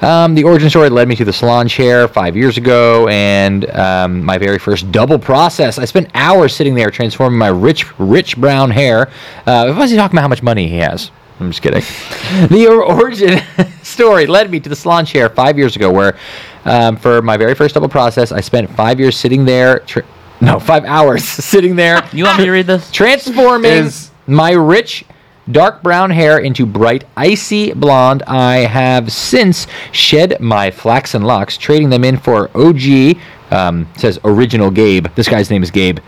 Speaker 4: Um, the origin story led me to the salon chair five years ago, and um, my very first double process. I spent hours sitting there transforming my rich, rich brown hair. Uh, why is he talking about how much money he has? I'm just kidding. the origin story led me to the salon chair five years ago, where um, for my very first double process, I spent five years sitting there. Tr- no, five hours sitting there
Speaker 2: You want me to read this?
Speaker 4: transforming
Speaker 1: Is-
Speaker 4: my rich dark brown hair into bright icy blonde i have since shed my flaxen locks trading them in for og um, says original gabe this guy's name is gabe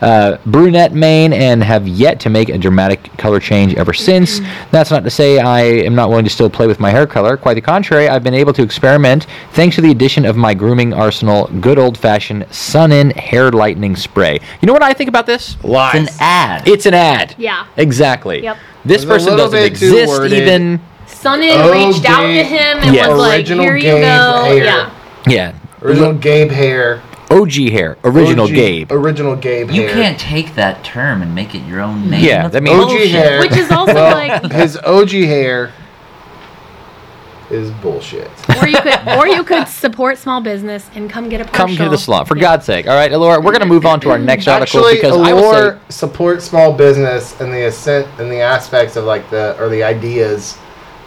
Speaker 4: uh, brunette mane and have yet to make a dramatic color change ever since. That's not to say I am not willing to still play with my hair color. Quite the contrary, I've been able to experiment thanks to the addition of my grooming arsenal, good old fashioned sun in hair lightening spray. You know what I think about this? Lies.
Speaker 2: It's an ad.
Speaker 4: It's an ad.
Speaker 3: Yeah.
Speaker 4: Exactly.
Speaker 3: Yep.
Speaker 4: This person doesn't exist even.
Speaker 3: Sun-In
Speaker 1: Oh,
Speaker 3: reached out to him and
Speaker 4: Yes.
Speaker 3: was like,
Speaker 1: Original
Speaker 3: "Here you
Speaker 1: Gabe
Speaker 3: go."
Speaker 1: hair.
Speaker 3: Yeah.
Speaker 4: Yeah.
Speaker 1: Original Gabe hair.
Speaker 4: OG hair. Original
Speaker 1: OG
Speaker 4: Gabe.
Speaker 1: Original Gabe
Speaker 2: You
Speaker 1: hair.
Speaker 2: can't take that term and make it your own name.
Speaker 4: Yeah,
Speaker 2: That's
Speaker 4: that means-
Speaker 1: OG
Speaker 2: bullshit.
Speaker 1: hair.
Speaker 3: Which is also
Speaker 1: Well,
Speaker 3: like,
Speaker 1: his OG hair is bullshit.
Speaker 3: or you could, or you could support small business and come get a partial.
Speaker 4: Come to the salon. For
Speaker 3: Yeah.
Speaker 4: God's sake. All right, Laura, we're going to move on to our next article
Speaker 1: Actually,
Speaker 4: because I will say.
Speaker 1: Support small business and the ascent and the aspects of like the or the ideas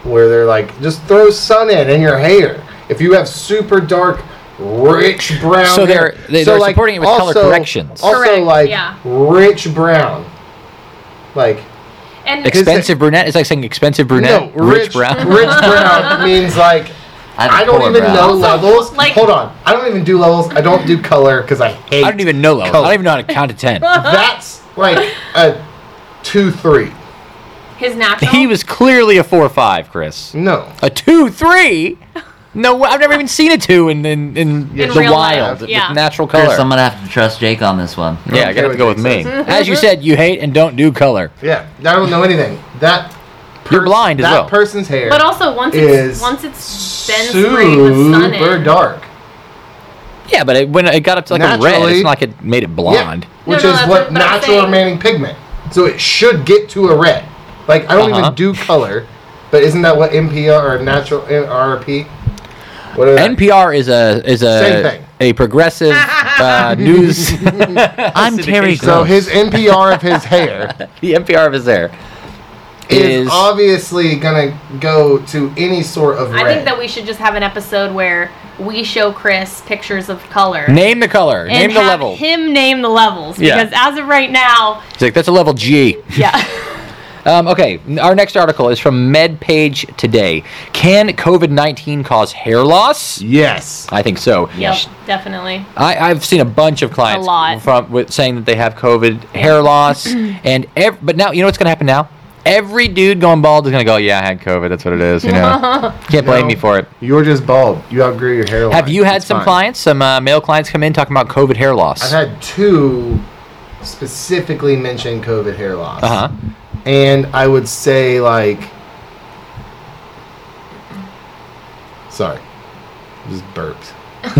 Speaker 1: where they're like just throw sun in in your hair. If you have super dark, rich brown,
Speaker 4: So they're-
Speaker 1: hair.
Speaker 4: they- they're supporting it with color corrections.
Speaker 1: Also,
Speaker 3: Correct,
Speaker 1: like
Speaker 3: yeah.
Speaker 1: rich brown, like
Speaker 3: And
Speaker 4: Expensive brunette? It's like saying expensive brunette.
Speaker 1: no
Speaker 4: rich, brown.
Speaker 1: Rich brown means like
Speaker 2: I, have
Speaker 1: I
Speaker 2: a
Speaker 1: don't even
Speaker 2: brow.
Speaker 1: know
Speaker 3: Also,
Speaker 1: levels.
Speaker 3: like-
Speaker 1: Hold on, I don't even do levels. I don't do color because I hate.
Speaker 4: I don't even know those. I
Speaker 1: color.
Speaker 4: don't even know how to count to 10.
Speaker 1: That's like a two three.
Speaker 3: his natural.
Speaker 4: he was clearly a 4 5, Chris.
Speaker 1: No.
Speaker 4: A 2 3? No, I've never even seen a 2 in, in, in,
Speaker 1: In
Speaker 4: the wild.
Speaker 3: life, yeah.
Speaker 4: With natural color.
Speaker 2: Chris, I'm gonna have to trust Jake on this one.
Speaker 4: yeah, I
Speaker 1: Okay
Speaker 4: gotta have to go with me. As you said, you hate and don't do color.
Speaker 1: Yeah, I don't know anything. That
Speaker 4: You're blind as
Speaker 1: that
Speaker 4: well.
Speaker 1: person's hair
Speaker 3: But also once it's once it's been sprayed with sun
Speaker 1: super
Speaker 3: in.
Speaker 1: dark.
Speaker 4: Yeah, but it, when it got up to like a red, it's not like it made it blonde.
Speaker 1: Yeah, which
Speaker 3: No, no,
Speaker 1: is what
Speaker 3: what-
Speaker 1: natural
Speaker 3: saying-
Speaker 1: remaining pigment. So it should get to a red. Like I don't
Speaker 4: Uh-huh.
Speaker 1: even do color, but isn't that what NPR or natural RP? What are?
Speaker 4: NPR is a is a a progressive uh, news.
Speaker 2: I'm Terry.
Speaker 1: So his NPR of his hair
Speaker 4: the NPR of his hair.
Speaker 1: is,
Speaker 4: is
Speaker 1: obviously gonna go to any sort of red.
Speaker 3: I think that we should just have an episode where we show Chris pictures of color.
Speaker 4: name the color,
Speaker 3: and
Speaker 4: name the
Speaker 3: have
Speaker 4: level.
Speaker 3: him name the levels
Speaker 4: Yeah.
Speaker 3: because as of right now,
Speaker 4: He's like, that's a level G.
Speaker 3: yeah.
Speaker 4: Um, okay, our next article is from MedPage Today. Can COVID 19 cause hair loss?
Speaker 1: yes.
Speaker 4: I think so.
Speaker 3: yep, definitely.
Speaker 4: I, I've seen a bunch of clients
Speaker 3: A lot.
Speaker 4: from with saying that they have COVID hair loss, and ev- but now you know what's going to happen now. Every dude going bald is going to go, yeah, I had COVID. That's what it is. You know, can't blame
Speaker 1: No.
Speaker 4: me for it.
Speaker 1: You're just bald. You outgrew your hairline.
Speaker 4: Have you had
Speaker 1: It's
Speaker 4: some
Speaker 1: fine.
Speaker 4: clients, some uh, male clients, come in talking about COVID hair loss?
Speaker 1: I've had two specifically mention COVID hair loss.
Speaker 4: Uh huh.
Speaker 1: And I would say like sorry. Just burped.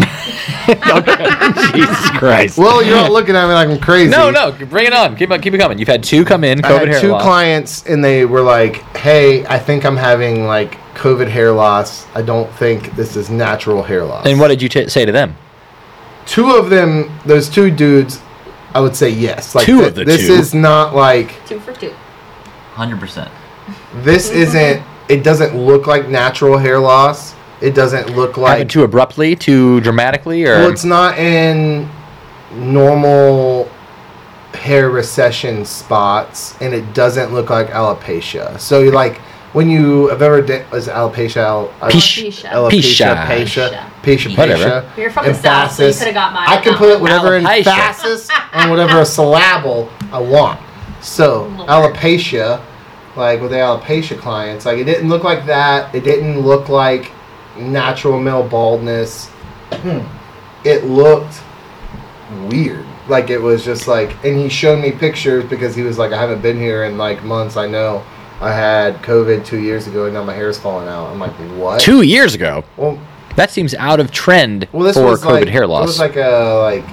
Speaker 4: Jesus Christ.
Speaker 1: Well, you're not looking at me like I'm crazy.
Speaker 4: no, no, bring it on. Keep it, keep it coming. You've had two come in, COVID hair.
Speaker 1: I had
Speaker 4: hair
Speaker 1: two
Speaker 4: loss.
Speaker 1: clients and they were like, "Hey, I think I'm having like COVID hair loss. I don't think this is natural hair loss."
Speaker 4: and what did you t- say to them?
Speaker 1: two of them, those two dudes, I would say yes. Like
Speaker 4: Two
Speaker 1: thi-
Speaker 4: of the
Speaker 1: this
Speaker 4: two?
Speaker 1: is not like
Speaker 3: Two for two.
Speaker 2: Hundred percent.
Speaker 1: this isn't. It doesn't look like natural hair loss. It doesn't look like
Speaker 4: Happened too abruptly, too dramatically, or
Speaker 1: Well, it's not in normal hair recession spots, and it doesn't look like alopecia. So, you like when you have ever did was alopecia, al,
Speaker 4: Pish-
Speaker 1: alopecia, alopecia,
Speaker 4: Whatever.
Speaker 1: pisha,
Speaker 3: You're from the South, so you could've got mine
Speaker 1: I can put whatever
Speaker 4: Alopecia.
Speaker 1: emphasis on whatever syllable I want. So,
Speaker 3: Lord.
Speaker 1: alopecia, like with the alopecia clients, like it didn't look like that. It didn't look like natural male baldness. Hmm. it looked weird. Like it was just like, and he showed me pictures because he was like, I haven't been here in like months. I know I had COVID two years ago, and now my hair's falling out. I'm like, what?
Speaker 4: two years ago.
Speaker 1: Well,
Speaker 4: That seems out of trend
Speaker 1: well, this
Speaker 4: for
Speaker 1: was
Speaker 4: COVID
Speaker 1: like,
Speaker 4: hair
Speaker 1: It was like a like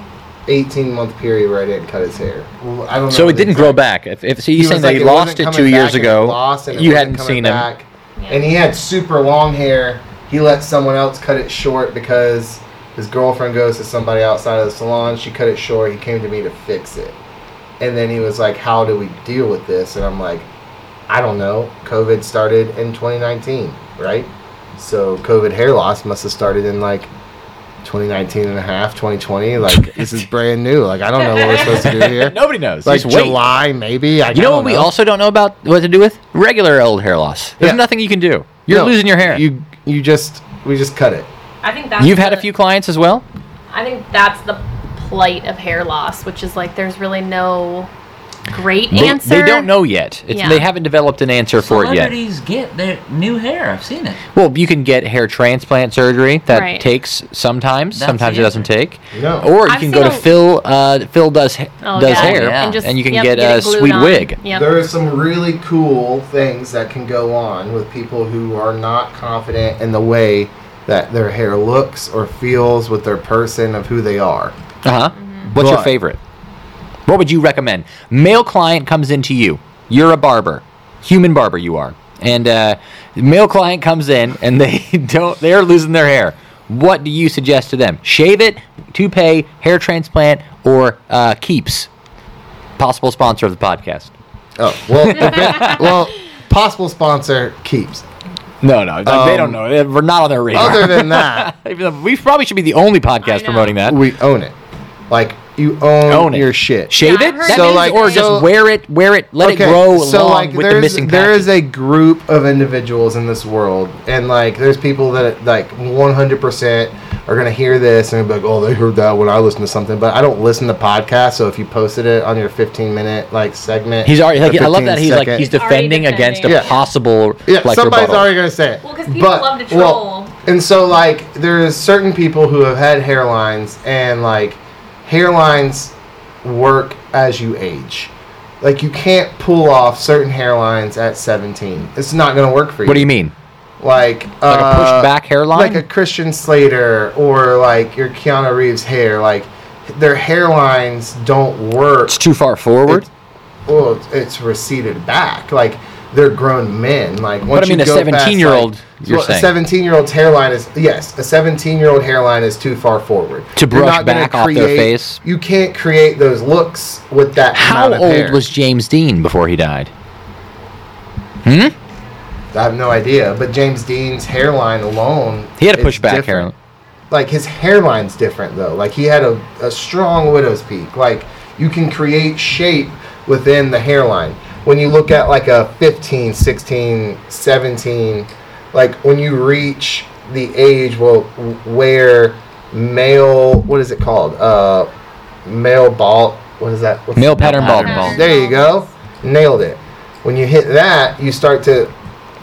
Speaker 1: 18 month period where I didn't cut his hair. Well, I don't know.
Speaker 4: so it didn't grow back. If, if so,
Speaker 1: He
Speaker 4: you're
Speaker 1: was
Speaker 4: saying
Speaker 1: like,
Speaker 4: they
Speaker 1: it
Speaker 4: lost it two years ago.
Speaker 1: lost and
Speaker 4: you hadn't seen him.
Speaker 1: back. And he had super long hair. He let someone else cut it short because his girlfriend goes to somebody outside of the salon. She cut it short. He came to me to fix it. And then he was like, How do we deal with this? And I'm like, I don't know. COVID started in 2019, right? So COVID hair loss must have started in like 2019 and a half, 2020. Like, this is brand new. Like, I don't know what we're supposed to do here.
Speaker 4: Nobody knows.
Speaker 1: Like
Speaker 4: Just wait.
Speaker 1: July, maybe. I
Speaker 4: You know
Speaker 1: don't
Speaker 4: what we also don't know about what to do with regular old hair loss. There's
Speaker 1: Yeah.
Speaker 4: nothing you can do. You're
Speaker 1: No,
Speaker 4: losing your hair.
Speaker 1: You you just we just cut it.
Speaker 3: I think that's
Speaker 4: You've had a
Speaker 3: the-
Speaker 4: few clients as well.
Speaker 3: I think that's the plight of hair loss, which is like there's really no great
Speaker 4: They,
Speaker 3: answer.
Speaker 4: they don't know yet. It's,
Speaker 3: Yeah.
Speaker 4: They haven't developed an answer for it yet.
Speaker 2: Celebrities get their new hair. I've seen it.
Speaker 4: Well, you can get hair transplant surgery that
Speaker 3: Right.
Speaker 4: takes sometimes.
Speaker 2: That's
Speaker 4: sometimes it doesn't take.
Speaker 1: No.
Speaker 4: Or you
Speaker 3: I've
Speaker 4: can
Speaker 3: seen
Speaker 4: go to
Speaker 3: a-
Speaker 4: Phil. Uh, Phil does
Speaker 3: Oh,
Speaker 4: does
Speaker 3: yeah.
Speaker 4: hair,
Speaker 2: Yeah.
Speaker 3: and, just,
Speaker 4: and you can
Speaker 3: yep,
Speaker 4: get,
Speaker 3: it
Speaker 4: a sweet
Speaker 3: on.
Speaker 4: wig.
Speaker 3: Yep.
Speaker 1: There are some really cool things that can go on with people who are not confident in the way that their hair looks or feels with their person of who they are.
Speaker 4: Uh huh.
Speaker 3: Mm-hmm.
Speaker 4: What's your favorite? What would you recommend? Male client comes into you. You're a barber, human barber. You are, and uh, male client comes in and they don't. They're losing their hair. What do you suggest to them? Shave it, toupee, hair transplant, or uh, keeps? Possible sponsor of the podcast.
Speaker 1: Oh well, well, possible sponsor keeps.
Speaker 4: No, no, they don't
Speaker 1: Um,
Speaker 4: know. We're not on their radar.
Speaker 1: Other than that,
Speaker 4: we probably should be the only podcast promoting that.
Speaker 1: we own it. Like you own,
Speaker 4: Own
Speaker 1: your shit.
Speaker 4: Shave
Speaker 3: Yeah,
Speaker 4: it,
Speaker 3: I've heard
Speaker 4: That
Speaker 1: So,
Speaker 4: means-
Speaker 1: like,
Speaker 4: or just
Speaker 1: so-
Speaker 4: wear it, wear it, let it grow
Speaker 1: so
Speaker 4: along
Speaker 1: like
Speaker 4: with the
Speaker 1: there's
Speaker 4: missing
Speaker 1: there
Speaker 4: patches.
Speaker 1: is a group of individuals in this world, and like there's people that like 100% are gonna hear this and be like, oh, they heard that when I listen to something, but I don't listen to podcasts. So if you posted it on your 15 minute like segment,
Speaker 4: He's already like
Speaker 1: or
Speaker 4: I love that he's like
Speaker 1: second-
Speaker 4: he's
Speaker 3: He's already
Speaker 4: defending against a
Speaker 3: defending.
Speaker 1: Yeah.
Speaker 4: possible
Speaker 1: yeah,
Speaker 4: like
Speaker 1: somebody's
Speaker 4: rebuttal.
Speaker 1: already gonna say it.
Speaker 3: Well, 'cause people love to
Speaker 1: well,
Speaker 3: troll.
Speaker 1: and so like there's certain people who have had hairlines, and like hairlines work as you age. Like you can't pull off certain hairlines at 17. It's not gonna work for you.
Speaker 4: What do you mean?
Speaker 1: Like
Speaker 4: Like a
Speaker 1: uh,
Speaker 4: pushed back hairline?
Speaker 1: like a Christian Slater or like your Keanu Reeves hair. Like their hairlines don't work.
Speaker 4: It's too far forward.
Speaker 1: It's- well, it's receded back. Like they're grown men. Like once
Speaker 4: I mean,
Speaker 1: you
Speaker 4: a 17-year-old,
Speaker 1: like,
Speaker 4: you're
Speaker 1: well,
Speaker 4: saying.
Speaker 1: a seventeen-year-old's hairline is yes, a seventeen-year-old hairline is too far forward
Speaker 4: To brush back off their face?
Speaker 1: You can't create those looks with that.
Speaker 4: How
Speaker 1: amount of
Speaker 4: old
Speaker 1: hair.
Speaker 4: was James Dean before he died? Hmm?
Speaker 1: I have no idea, but James Dean's hairline alone.
Speaker 4: He had a pushback hairline.
Speaker 1: Like his hairline's different though. Like he had a, a strong widow's peak. Like you can create shape within the hairline. When you look at like a 15, 16, 17, like when you reach the age well where male what is it called? Uh male ball what is that? What's
Speaker 4: Male pattern
Speaker 2: pattern
Speaker 4: baldness.
Speaker 2: baldness.
Speaker 1: there you go. Nailed it. When you hit that, you start to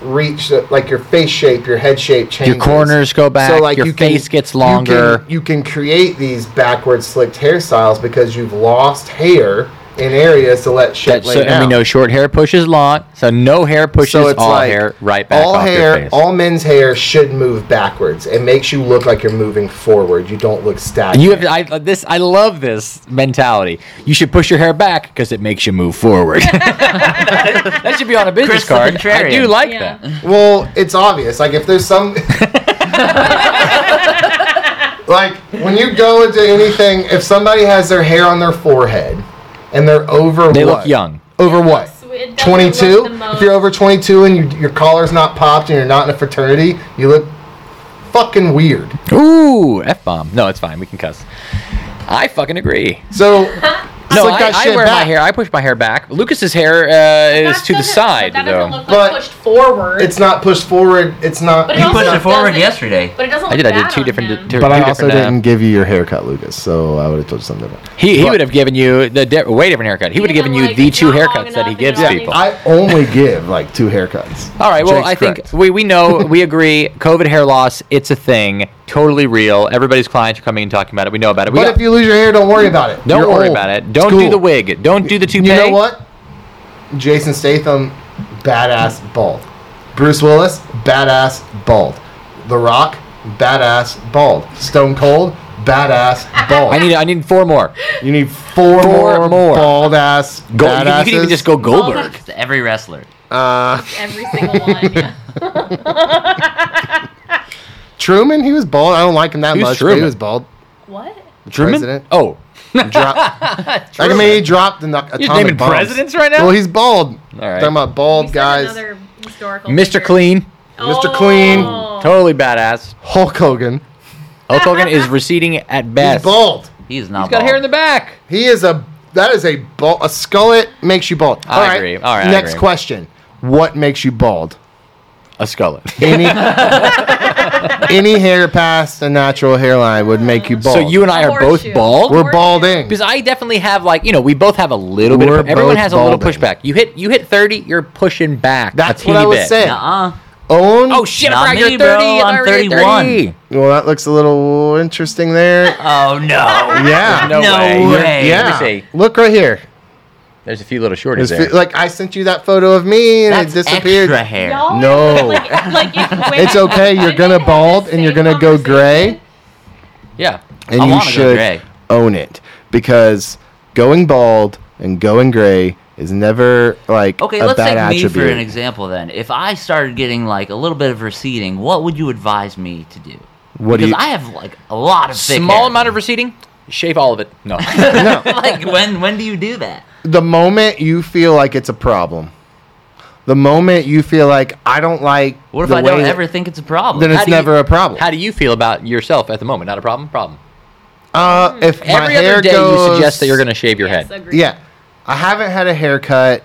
Speaker 1: reach the, like your face shape, your head shape changes.
Speaker 4: Your corners go back, So like your
Speaker 1: you can-
Speaker 4: face gets
Speaker 1: you
Speaker 4: longer.
Speaker 1: can- You can, create these backward slicked hairstyles because you've lost hair in areas to let shit
Speaker 4: That,
Speaker 1: lay
Speaker 4: so,
Speaker 1: down.
Speaker 4: and we know short hair pushes long, so no hair pushes
Speaker 1: so it's
Speaker 4: all
Speaker 1: like
Speaker 4: hair right back
Speaker 1: all
Speaker 4: off
Speaker 1: hair,
Speaker 4: your face.
Speaker 1: all men's hair should move backwards. It makes you look like you're moving forward. You don't look stagnant.
Speaker 4: you have I uh, this I love this mentality. You should push your hair back because it makes you move forward. that should be on a business
Speaker 2: Chris
Speaker 4: card. I do like
Speaker 3: Yeah.
Speaker 4: that.
Speaker 1: Well, it's obvious. Like if there's some like when you go into anything, if somebody has their hair on their forehead and they're over
Speaker 4: They
Speaker 1: what?
Speaker 4: look young.
Speaker 1: Over what? 22? If you're over 22 and you, your collar's not popped and you're not in a fraternity, you look fucking weird.
Speaker 4: Ooh, f bomb. No, it's fine. We can cuss. I fucking agree.
Speaker 1: So,
Speaker 4: No,
Speaker 1: slick
Speaker 4: I,
Speaker 1: that
Speaker 4: I
Speaker 1: shit
Speaker 4: wear my
Speaker 1: back.
Speaker 4: hair. I push my hair back. Lucas's hair uh, is to the side,
Speaker 3: but that
Speaker 4: though.
Speaker 3: doesn't look
Speaker 1: But
Speaker 3: pushed forward.
Speaker 1: It's not pushed forward. It's not.
Speaker 3: But it
Speaker 2: You
Speaker 3: also
Speaker 2: pushed it forward
Speaker 3: doesn't-
Speaker 2: yesterday.
Speaker 3: But it doesn't.
Speaker 4: I
Speaker 3: Look
Speaker 4: did. I did two
Speaker 3: on
Speaker 4: different.
Speaker 3: him.
Speaker 4: two-
Speaker 1: but
Speaker 4: two
Speaker 1: I also
Speaker 4: different, uh,
Speaker 1: didn't give you your haircut, Lucas. So I would have told you something different.
Speaker 4: He, he would have given you the di- way different haircut. He would have
Speaker 3: Yeah,
Speaker 4: given you
Speaker 3: like,
Speaker 4: the
Speaker 3: it's
Speaker 4: two
Speaker 3: not long
Speaker 4: haircuts that he
Speaker 3: enough,
Speaker 4: gives
Speaker 3: you know,
Speaker 4: people.
Speaker 1: I only give like two haircuts.
Speaker 4: All right. Well,
Speaker 1: Jake's
Speaker 4: I think
Speaker 1: correct.
Speaker 4: we, we know we agree. COVID hair loss, it's a thing. Totally real. Everybody's clients are coming and talking about it. We know about it. We
Speaker 1: But
Speaker 4: got-
Speaker 1: if you lose your hair, don't worry about it.
Speaker 4: don't
Speaker 1: You're
Speaker 4: worry
Speaker 1: old.
Speaker 4: about it. Don't do the wig. Don't do the toupee.
Speaker 1: You know what? Jason Statham, badass bald. Bruce Willis, badass bald. The Rock, badass bald. Stone Cold, badass bald.
Speaker 4: I need I need four more.
Speaker 1: you need four,
Speaker 4: Four
Speaker 1: more,
Speaker 4: more.
Speaker 1: bald ass
Speaker 4: Go, you, can- you can even
Speaker 1: badasses.
Speaker 4: just go Goldberg.
Speaker 2: To every wrestler.
Speaker 1: Uh,
Speaker 3: Every single one. Yeah.
Speaker 1: Truman, he was bald. I don't like him that
Speaker 4: Who's
Speaker 1: much, but he
Speaker 4: Truman?
Speaker 1: was bald.
Speaker 3: what?
Speaker 1: The
Speaker 4: Truman?
Speaker 1: President.
Speaker 4: Oh,
Speaker 1: Drop. I mean, he dropped the atomic
Speaker 4: You're naming
Speaker 1: bombs.
Speaker 4: presidents right now?
Speaker 1: Well, he's bald.
Speaker 4: All right.
Speaker 1: Talking about bald
Speaker 3: You
Speaker 1: guys.
Speaker 3: Another historical
Speaker 4: Mr.
Speaker 3: figure.
Speaker 4: Clean,
Speaker 1: Mr. Clean.
Speaker 3: Oh.
Speaker 4: totally badass.
Speaker 1: Hulk Hogan.
Speaker 4: Hulk Hogan is receding at best.
Speaker 1: He's bald.
Speaker 2: He is not
Speaker 4: He's got
Speaker 2: bald.
Speaker 4: hair in the back.
Speaker 1: He is a that is a bald a skullet makes you bald.
Speaker 4: I
Speaker 1: All right,
Speaker 4: agree. All right, I
Speaker 1: Next
Speaker 4: agree.
Speaker 1: question. What makes you bald?
Speaker 4: A skullet.
Speaker 1: Any any hair past a natural hairline would make you bald.
Speaker 4: So you and I are both
Speaker 3: horseshoe.
Speaker 4: bald.
Speaker 1: we're balding.
Speaker 4: Because I definitely have like you know we both have a little bit.
Speaker 1: We're
Speaker 4: Of, everyone
Speaker 1: both
Speaker 4: has a little
Speaker 1: balding.
Speaker 4: pushback. You hit you hit thirty, you're pushing back.
Speaker 1: That's
Speaker 4: a
Speaker 1: what I
Speaker 4: teeny
Speaker 1: was
Speaker 4: bit.
Speaker 1: saying.
Speaker 2: Nuh-uh.
Speaker 1: Own.
Speaker 4: Oh shit!
Speaker 2: Not
Speaker 4: I forgot
Speaker 2: me,
Speaker 4: you're
Speaker 2: bro.
Speaker 4: thirty.
Speaker 2: I'm
Speaker 4: I forgot you're
Speaker 2: 31.
Speaker 4: 30.
Speaker 1: Well, that looks a little interesting there.
Speaker 2: Oh no.
Speaker 1: Yeah.
Speaker 4: No,
Speaker 2: No
Speaker 4: way.
Speaker 2: way.
Speaker 4: You're-
Speaker 1: Yeah.
Speaker 4: Let me see.
Speaker 1: Look right here.
Speaker 4: There's a few little shorties
Speaker 1: There's
Speaker 4: there.
Speaker 1: fe- like I sent you that photo of me and
Speaker 2: That's
Speaker 1: it disappeared.
Speaker 2: extra hair.
Speaker 3: Y'all
Speaker 1: No.
Speaker 3: Like, like
Speaker 1: It's okay. You're gonna bald and you're gonna go gray.
Speaker 4: yeah.
Speaker 1: and
Speaker 2: I
Speaker 1: you should
Speaker 2: gray.
Speaker 1: own it because going bald and going gray is never like
Speaker 2: Okay,
Speaker 1: a
Speaker 2: let's
Speaker 1: bad
Speaker 2: take me for an example then. If I started getting like a little bit of receding, what would you advise me to do?
Speaker 1: What do
Speaker 2: because
Speaker 1: you-
Speaker 2: I have like a lot of thick
Speaker 4: Small
Speaker 2: hair.
Speaker 4: amount of receding. Shave all of it. No.
Speaker 1: no,
Speaker 2: like when when do you do that?
Speaker 1: the moment you feel like it's a problem, the moment you feel like I don't like.
Speaker 2: What if
Speaker 1: the
Speaker 2: I don't
Speaker 1: that-
Speaker 2: ever think it's a problem?
Speaker 1: Then
Speaker 4: How
Speaker 1: it's
Speaker 4: do you-
Speaker 1: never a problem.
Speaker 4: How do you feel about yourself at the moment? Not a problem. Problem.
Speaker 1: uh, if my
Speaker 4: Every
Speaker 1: hair
Speaker 4: other day
Speaker 1: goes,
Speaker 4: you suggest that you're going to shave your
Speaker 3: Yes,
Speaker 4: head.
Speaker 3: agreed.
Speaker 1: Yeah, I haven't had a haircut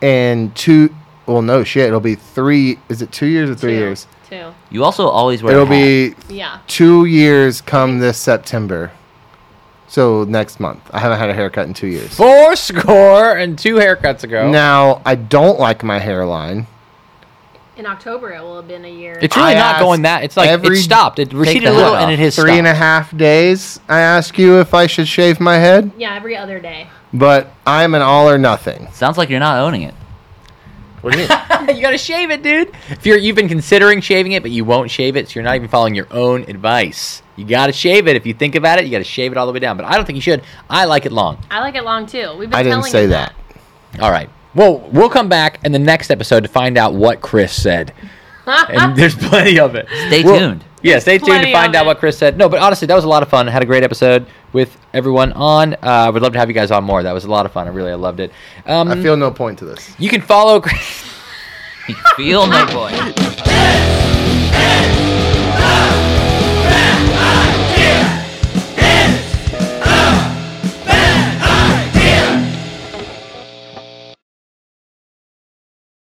Speaker 1: in two. Well, no shit. It'll be three. Is it two years or three
Speaker 3: Two.
Speaker 1: years?
Speaker 3: Two.
Speaker 2: you also always wear.
Speaker 1: It'll
Speaker 2: a hat.
Speaker 1: be
Speaker 3: Yeah.
Speaker 1: two years come this September. So next month. I haven't had a haircut in two years.
Speaker 4: Four score and two haircuts ago.
Speaker 1: Now I don't like my hairline.
Speaker 3: In October, it will have been a year.
Speaker 4: It's really
Speaker 1: I
Speaker 4: not going that. It's like
Speaker 1: every-
Speaker 4: it stopped. It receded
Speaker 2: the
Speaker 4: a little
Speaker 2: hat
Speaker 4: and it
Speaker 2: off.
Speaker 4: has
Speaker 1: Three and a half days. I ask you if I should shave my head,
Speaker 3: yeah, every other day.
Speaker 1: but I'm an all or nothing.
Speaker 2: Sounds like you're not owning it.
Speaker 1: What do you mean?
Speaker 4: you gotta shave it, dude. If you're you've been considering shaving it, but you won't shave it, so you're not even following your own advice. You gotta shave it. If you think about it, you gotta shave it all the way down. But I don't think you should. I like it long.
Speaker 3: I like it long too. We've been
Speaker 1: I didn't
Speaker 3: telling
Speaker 1: say
Speaker 3: you
Speaker 1: that.
Speaker 4: All right. Well, we'll come back in the next episode to find out what Chris said. and there's plenty of it.
Speaker 2: Stay
Speaker 4: Well-
Speaker 2: tuned.
Speaker 4: Yeah, stay tuned to find out
Speaker 3: it.
Speaker 4: what Chris said. No, but honestly, that was a lot of fun. I had a great episode with everyone on. Uh, I would love to have you guys on more. That was a lot of fun. I really I loved it. Um,
Speaker 1: I feel no point to this.
Speaker 4: you can follow Chris.
Speaker 2: You feel no boy.